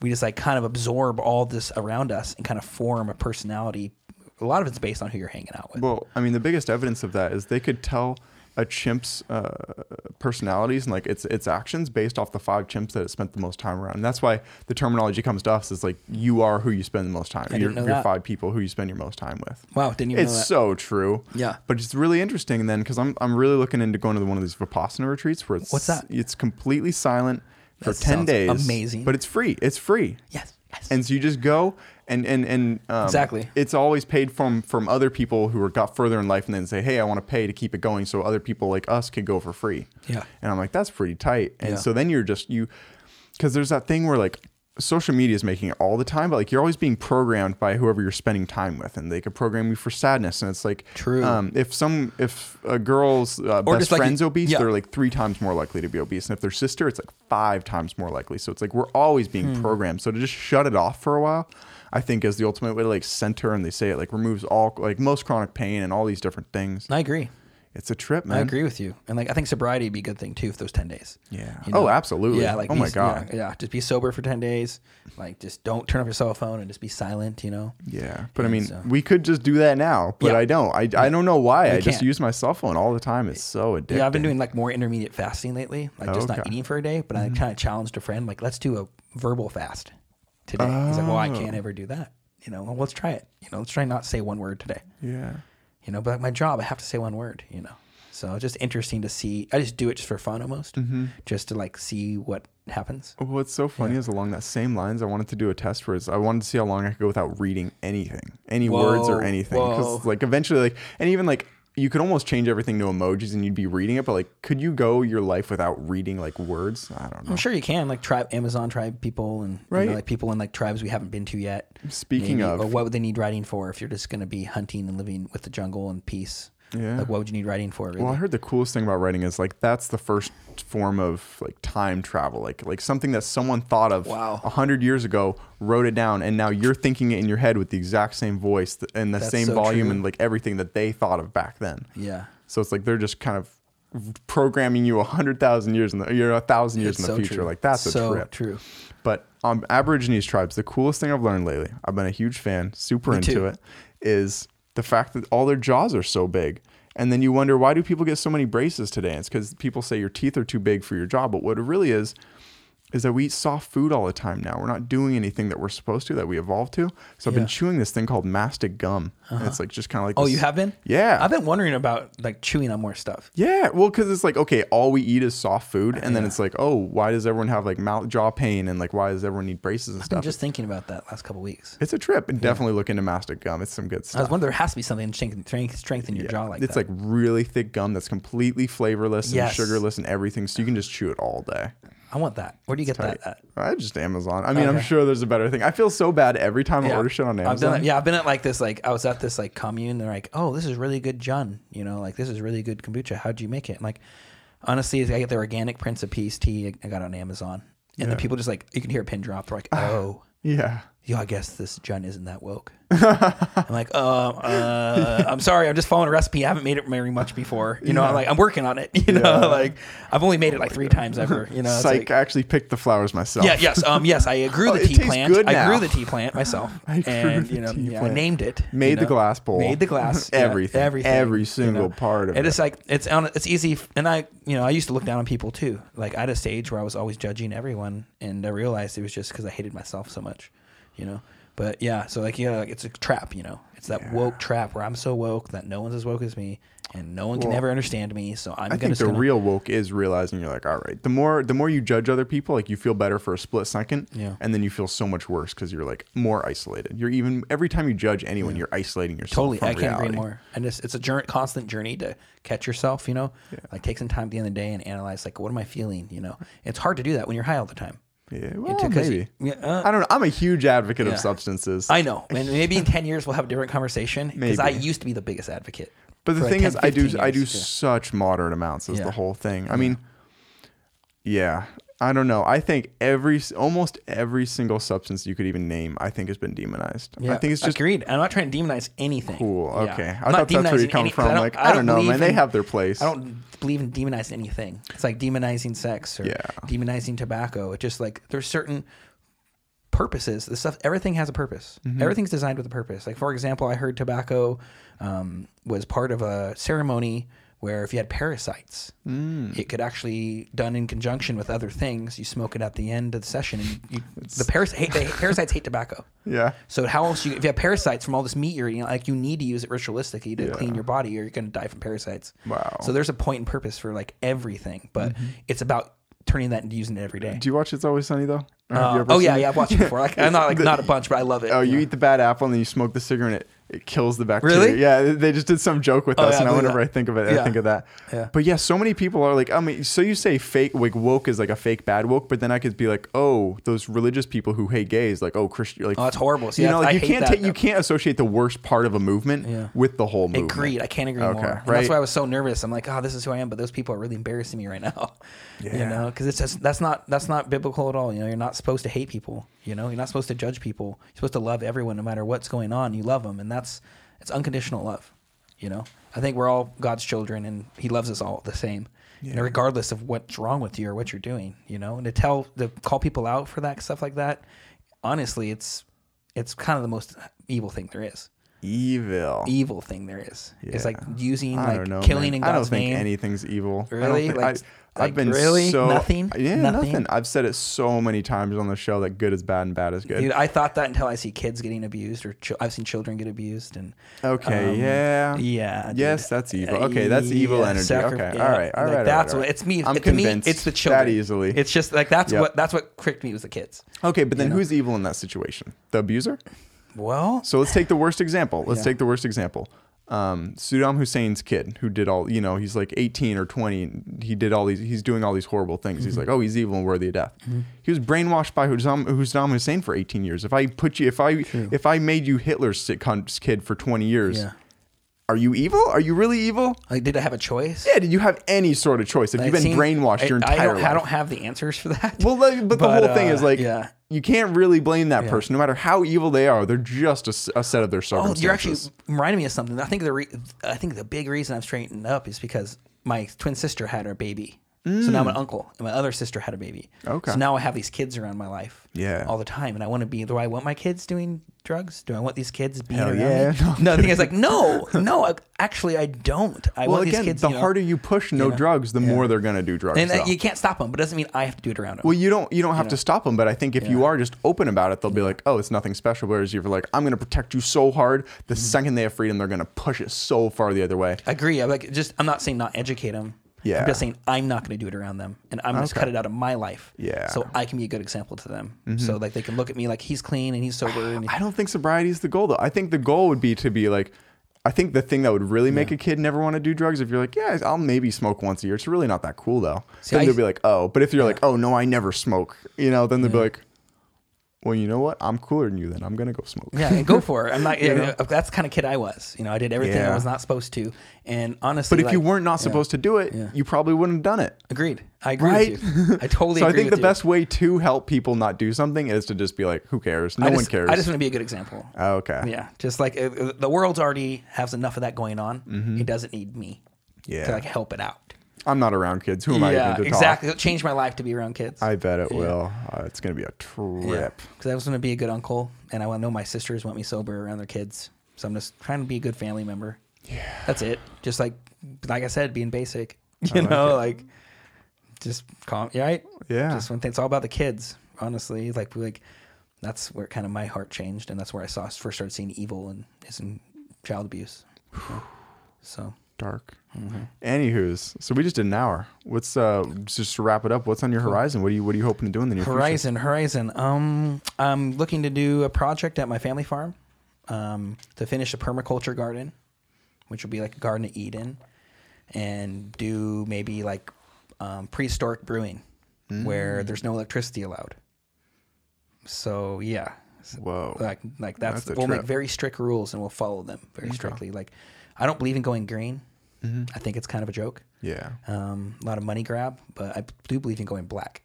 We just like kind of absorb all this around us and kind of form a personality. A lot of it's based on who you're hanging out with. Well, I mean, the biggest evidence of that is they could tell a chimp's uh, personalities and like its its actions based off the five chimps that it spent the most time around. And that's why the terminology comes to us is like you are who you spend the most time. I You're, you're five people who you spend your most time with. Wow, didn't even know It's so true. Yeah. But it's really interesting then because I'm I'm really looking into going to one of these Vipassana retreats where it's What's that? It's completely silent for That ten days. amazing. But it's free. It's free. yes, yes. And so you just go and and and um, Exactly. It's always paid from from other people who are got further in life and then say, hey, I want to pay to keep it going, so other people like us can go for free. Yeah. And I'm like, that's pretty tight. And Yeah. so then you're just you, because there's that thing where like social media is making it all the time, but like you're always being programmed by whoever you're spending time with, and they could program you for sadness. And it's like True. Um, if some if a girl's uh, best just like- friend's obese, yeah. they're like three times more likely to be obese, and if their sister, it's like five times more likely. So it's like we're always being Hmm. programmed. So to just shut it off for a while, I think is the ultimate way to like center. And they say it like removes all like most chronic pain and all these different things. I agree. It's a trip, man. I agree with you. And like I think sobriety would be a good thing too for those ten days. Yeah. You Oh, absolutely. Yeah, like Oh be- my God. Yeah, yeah, just be sober for ten days. Like just don't turn off your cell phone and just be silent. You know. Yeah, but I mean, so- we could just do that now, but Yeah. I don't. I, I don't know why. I just can't. use my cell phone all the time. It's so addictive. Yeah, I've been doing like more intermediate fasting lately, like just not eating for a day. But I mm-hmm. kind of challenged a friend, like, let's do a verbal fast today. He's like, well, I can't ever do that. You know, well, let's try it. You know, let's try not say one word today. Yeah. You know, but my job, I have to say one word. You know, so it's just interesting to see. I just do it just for fun, almost, Mm-hmm. just to like see what happens. What's so funny is along that same lines, I wanted to do a test where I wanted to see how long I could go without reading anything, any words or anything. Because like eventually, like, and even like you could almost change everything to emojis and you'd be reading it, but like, could you go your life without reading like words? I don't know. I'm sure you can, like tribe, Amazon tribe people, and you Right. know, like people in like tribes we haven't been to yet. Speaking Maybe- of- or what would they need writing for if you're just going to be hunting and living with the jungle and peace? Yeah. Like, what would you need writing for? Really? Well, I heard the coolest thing about writing is like that's the first form of like time travel, like like something that someone thought of Wow. a hundred years ago, wrote it down, and now you're thinking it in your head with the exact same voice and the That's same so volume true. and like everything that they thought of back then. yeah. So it's like they're just kind of programming you a hundred thousand years in the you're a thousand years It's in the so future. true. Like that's a so trip. true. But um, Aborigines tribes, the coolest thing I've learned lately, I've been a huge fan, super Me into too. it, is the fact that all their jaws are so big. And then you wonder why do people get so many braces today? It's because people say your teeth are too big for your jaw. But what it really is, is that we eat soft food all the time now. We're not doing anything that we're supposed to, that we evolved to. So I've been chewing this thing called mastic gum. And it's uh-huh. like just kind of like Oh, this- you have been? Yeah. I've been wondering about like chewing on more stuff. Yeah, well, because it's like okay, all we eat is soft food, and then it's like, oh, why does everyone have like mouth jaw pain, and like why does everyone need braces and I'm stuff? just thinking about that last couple weeks. it's a trip, and definitely look into mastic gum. It's some good I stuff. was wondering there has to be something to strengthen, strength- strengthen your jaw like it's that. It's like really thick gum that's completely flavorless and Yes. sugarless and everything, so you can just chew it all day. I want that. Where do you get that at? I just Amazon. I mean, I'm Okay. sure there's a better thing. I feel so bad every time I order shit on I've done Amazon. it. Yeah, I've been at like this. Like I was at this like commune. They're like, "Oh, this is really good Jun. You know, like this is really good kombucha. How'd you make it?" And like, honestly, I get the organic Prince of Peace tea. I got on Amazon, and then people just like you can hear a pin drop. They're like, "Oh, yeah. Yo, I guess this Jun isn't that woke." I'm like, "Uh, uh, I'm sorry. I'm just following a recipe. I haven't made it very much before. You know, Yeah. I'm like I'm working on it. You know, Yeah. like I've only made it like three times ever. You know, Psych. like- I actually picked the flowers myself. yeah, yes, um, yes. I grew Oh, the tea plant. I grew the tea plant myself, I grew and you know, tea yeah, I named it. Made you the glass bowl. Made the glass. Everything. everything, Every you single know. part of and it. it's like it's on. It's easy, and I, you know, I used to look down on people too. Like I had a stage where I was always judging everyone, and I realized it was just because I hated myself so much, you know. But yeah, so like yeah, like it's a trap, you know. It's that woke trap where I'm so woke that no one's as woke as me, and no one can Well, ever understand me. So I'm I gonna. think the gonna- real woke is realizing you're like, all right. The more the more you judge other people, like you feel better for a split second, Yeah. and then you feel so much worse because you're like more isolated. You're even every time you judge anyone, you're isolating yourself. Totally, from I can't reality. agree more. And it's it's a journey, constant journey to catch yourself. You know, like take some time at the end of the day and analyze like what am I feeling. You know, it's hard to do that when you're high all the time. Yeah, well, to- 'cause maybe. you- uh, I don't know. I'm a huge advocate Yeah. of substances. I know, and maybe in ten years we'll have a different conversation because I used to be the biggest advocate. But the for, like, thing 10, is, I do 15 I do. Yeah. such moderate amounts as Yeah. the whole thing. I mean, yeah, I don't know. I think every almost every single substance you could even name, I think has been demonized. Yeah, I think it's just agreed. I'm not trying to demonize anything. cool. Okay, I'm I thought that's where you come from. I like I don't know, believe man. They have their place. I don't believe in demonizing anything. It's like demonizing sex or Yeah. demonizing tobacco. It's just like there's certain purposes. The stuff, everything has a purpose. Mm-hmm. Everything's designed with a purpose. Like for example, I heard tobacco um, was part of a ceremony where if you had parasites, Mm. it could actually done in conjunction with other things. You smoke it at the end of the session, and you, the paras- hate, they, parasites hate tobacco. Yeah. So how else you if you have parasites from all this meat you're eating, like you need to use it ritualistically to Yeah. clean your body, or you're going to die from parasites. Wow. So there's a point and purpose for like everything, but it's about turning that into using it every day. Do you watch It's Always Sunny though? Uh, oh yeah, it? yeah, I've watched it before. Like, I'm not like not a bunch, but I love it. Oh, you eat the bad apple and then you smoke the cigarette and it, kills the bacteria. Really? Yeah, they just did some joke with Oh, us, yeah, and I, whenever that. I think of it, I think of that. Yeah. But yeah, so many people are like, I mean, so you say fake, like woke is like a fake bad woke, but then I could be like, oh, those religious people who hate gays, like, oh, Christian, like, Oh, that's horrible. You know, like I you can't take, you can't associate the worst part of a movement Yeah. with the whole movement. Agreed. I can't agree Okay, more. Right? that's why I was so nervous. I'm like, oh, this is who I am, but those people are really embarrassing me right now. Yeah. You know, because it's just that's not that's not biblical at all. You know, you're not supposed to hate people. You know, you're not supposed to judge people. You're supposed to love everyone, no matter what's going on. You love them, and that's it's unconditional love. You know, I think we're all God's children, and He loves us all the same. You know, regardless of what's wrong with you or what you're doing. You know, and to tell to call people out for that stuff like that, honestly, it's it's kind of the most evil thing there is Evil. evil thing there is. It's like using I like know, killing man. in I don't God's think name. anything's evil. I don't Really? think- Like- I, like, have been really? so Nothing? Yeah, Nothing? nothing? I've said it so many times on the show that good is bad and bad is good. Dude, I thought that until I see kids getting abused, or ch- I've seen children get abused, and Okay, um, yeah. yeah, dude. Yes, that's evil. Uh, Okay, that's evil yeah, energy. sacri- okay, yeah, all right, all like, right. That's right, all what it's me. I'm to me, convinced it's the children that easily. It's just like that's Yep. what that's what tricked me was the kids. okay, but then know? who's evil in that situation? The abuser. Well, So let's take the worst example. Let's Yeah. take the worst example. Um, Saddam Hussein's kid, who did all, you know, he's like 18 or 20. and He did all these. He's doing all these horrible things. Mm-hmm. He's like, oh, he's evil and worthy of death. He was brainwashed by Saddam, Hussein for 18 years. If I put you, if I, if I made you Hitler's kid for 20 years, yeah. are you evil? Are you really evil? Like, did I have a choice? Yeah. Did you have any sort of choice? Have you It been brainwashed I- your I entire don't, life? I don't have the answers for that. Well, like, but, the But, whole thing uh, is like, yeah. You can't really blame that Yeah. person, no matter how evil they are. They're just a set of their circumstances. Oh, you're actually reminding me of something. I think the re- I think the big reason I've straightened up is because my twin sister had her baby. So now I'm an uncle, and my other sister had a baby. Mm. Okay. So now I have these kids around my life. Yeah. All the time, and I want to be. Do I want my kids doing drugs? Do I want these kids being Hell around yeah. me? No, No, the thing is like, no, no. I- Actually, I don't. I well, want again, these kids. the you know, harder you push no know? drugs, the more they're gonna do drugs. and uh, you can't stop them, but it doesn't mean I have to do it around them. well, you don't you don't have to stop them, but I think if you are just open about it, they'll be like, "Oh, it's nothing special." Whereas you're like, "I'm gonna protect you so hard," the Mm-hmm. second they have freedom, they're gonna push it so far the other way. I agree. I'm like, just I'm not saying not educate them. Yeah. I'm just saying I'm not going to do it around them, and I'm going to Okay. cut it out of my life. Yeah. Mm-hmm. So I can be a good example to them. So like they can look at me like he's clean and he's sober. And I don't think sobriety is the goal, though. I think the goal would be to be like. I think the thing that would really make a kid never want to do drugs, if you're like, yeah, I'll maybe smoke once a year. It's really not that cool, though. See, then I- they'll be like, oh. But if you're like, oh no, I never smoke, you know, then they'll be like, well, you know what? I'm cooler than you. Then I'm gonna go smoke. yeah, and go for it. I'm not. You know? That's the kind of kid I was. You know, I did everything I was not supposed to, and honestly, But if like- you weren't not supposed to do it, Yeah. you probably wouldn't have done it. agreed, I agree Right? with you. I totally. so I agree think the with you. best way to help people not do something is to just be like, who cares? No I one just, cares. I just want to be a good example. Oh, okay. Yeah, just like uh, uh, the world's already has enough of that going on. It doesn't need me Mm-hmm. Yeah. to like help it out. I'm not around kids. Who am I even to exactly. It changed my life to be around kids. I bet it will. Uh, it's gonna be a trip. Because I was going to be a good uncle, and I want to know my sisters want me sober around their kids. So I'm just trying to be a good family member. Yeah, that's it. Just like, like I said, being basic. You know, like just calm. Yeah, right. Yeah. Just when it's all about the kids. Honestly, like like that's where kind of my heart changed, and that's where I saw first started seeing evil and is in child abuse. So Dark. Mm-hmm. Anywho's, so we just did an hour. What's uh just to wrap it up? What's on your horizon? What are you What are you hoping to do in the near future? Horizon, Horizon. Um, I'm looking to do a project at my family farm, um, to finish a permaculture garden, which will be like a garden of Eden, and do maybe like um, prehistoric brewing, Mm. where there's no electricity allowed. So yeah, Whoa. like like that's, That's we'll make very strict rules and we'll follow them very strictly. Like, I don't believe in going green. Mm-hmm. I think it's kind of a joke. Yeah. Um, a lot of money grab, but I do believe in going black.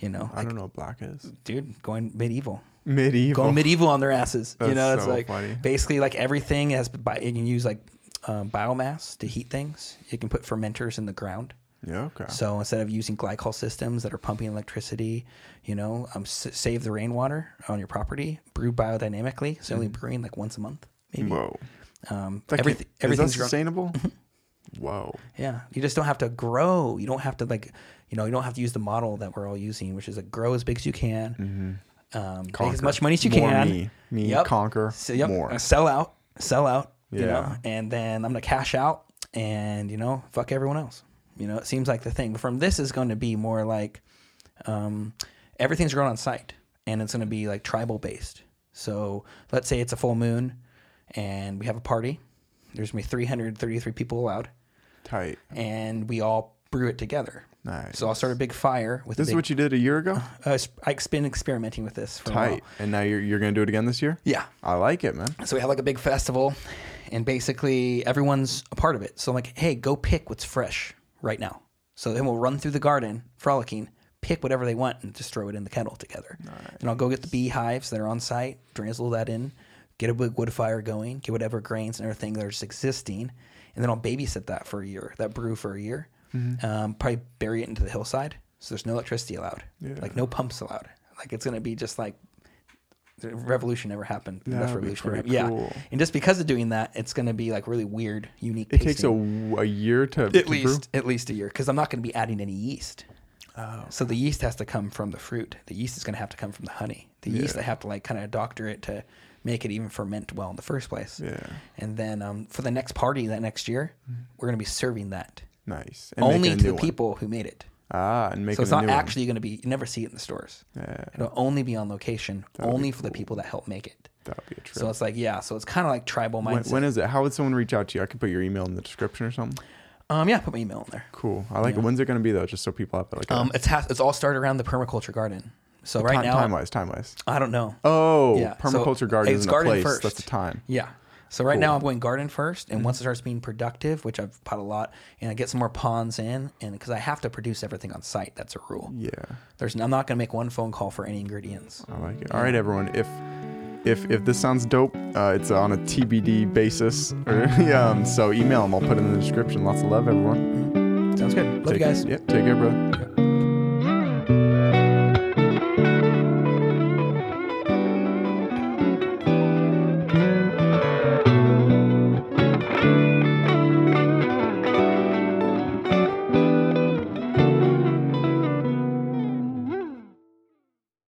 You know. I like, don't know what black is. dude, going medieval, Medieval. going medieval on their asses. you know, it's so like funny. basically like everything has. bi- You can use like um, biomass to heat things. You can put fermenters in the ground. yeah. Okay. So instead of using glycol systems that are pumping electricity, you know, um, s- save the rainwater on your property. Brew biodynamically. So only brewing like once a month, maybe. Mm-hmm. Whoa. Um, That everything, can't- is that everything's sustainable? Whoa. yeah, you just don't have to grow. You don't have to like, you know, you don't have to use the model that we're all using, which is like grow as big as you can, um, make as much money as you More can. Me, me Yep. conquer So, yep, more. sell out, sell out. You Yeah. know, and then I'm gonna cash out, and you know, fuck everyone else. You know, it seems like the thing. From this is going to be more like, um, everything's grown on site, and it's going to be like tribal based. So let's say it's a full moon, and we have a party. There's gonna be 333 people allowed Tight. and we all brew it together. Nice. So I'll start a big fire with. This a is big, what you did a year ago. uh, sp- I've been experimenting with this for a while. Tight. And now you're you're gonna do it again this year. Yeah. I like it, man. So we have like a big festival, and basically everyone's a part of it. So I'm like, hey, go pick what's fresh right now. So then we'll run through the garden, frolicking, pick whatever they want, and just throw it in the kettle together. And I'll go get the beehives that are on site, drizzle that in, get a big wood fire going, get whatever grains and everything that are just existing, and then I'll babysit that for a year, that brew for a year. Mm-hmm. Um, probably bury it into the hillside, so there's no electricity allowed, like no pumps allowed. Like it's gonna be just like the revolution never happened. The That be revolution never happened. cool. Yeah, and just because of doing that, it's going to be like really weird, unique. It takes a, a year to to at brew? least at least a year because I'm not going to be adding any yeast. Oh. So the yeast has to come from the fruit. The yeast is going to have to come from the honey. The yeast Yeah. I have to like kind of doctor it to make it even ferment well in the first place. Yeah. And then um, for the next party that next year, we're going to be serving that Nice. And only to the one. people who made it. Ah, and making So it's not actually going to be. You never see it in the stores. Yeah. It'll only be on location, only for the people that help make it. That would be a trip. So it's like yeah. So it's kind of like tribal when, mindset. when is it? How would someone reach out to you? I could put your email in the description or something. um, yeah, put my email in there. Cool. I like it. When's it going to be though? Just so people have it. like Um, it's has, it's all started around the permaculture garden. So right time, now, time wise, time wise. I don't know. Oh, Yeah, so permaculture garden it's isn't a garden place. first. That's the time. Yeah. So right Cool. Mm-hmm. now I'm going garden first, and once it starts being productive, which I've pot a lot, and I get some more ponds in, and because I have to produce everything on site, that's a rule. Yeah. There's I'm not going to make one phone call for any ingredients. I like it. All right, everyone. If if if this sounds dope, uh, it's on a TBD basis. Yeah, um, so email them. I'll put it in the description. Lots of love, everyone. Sounds good. Love you Take- guys. Yep. Take care, brother.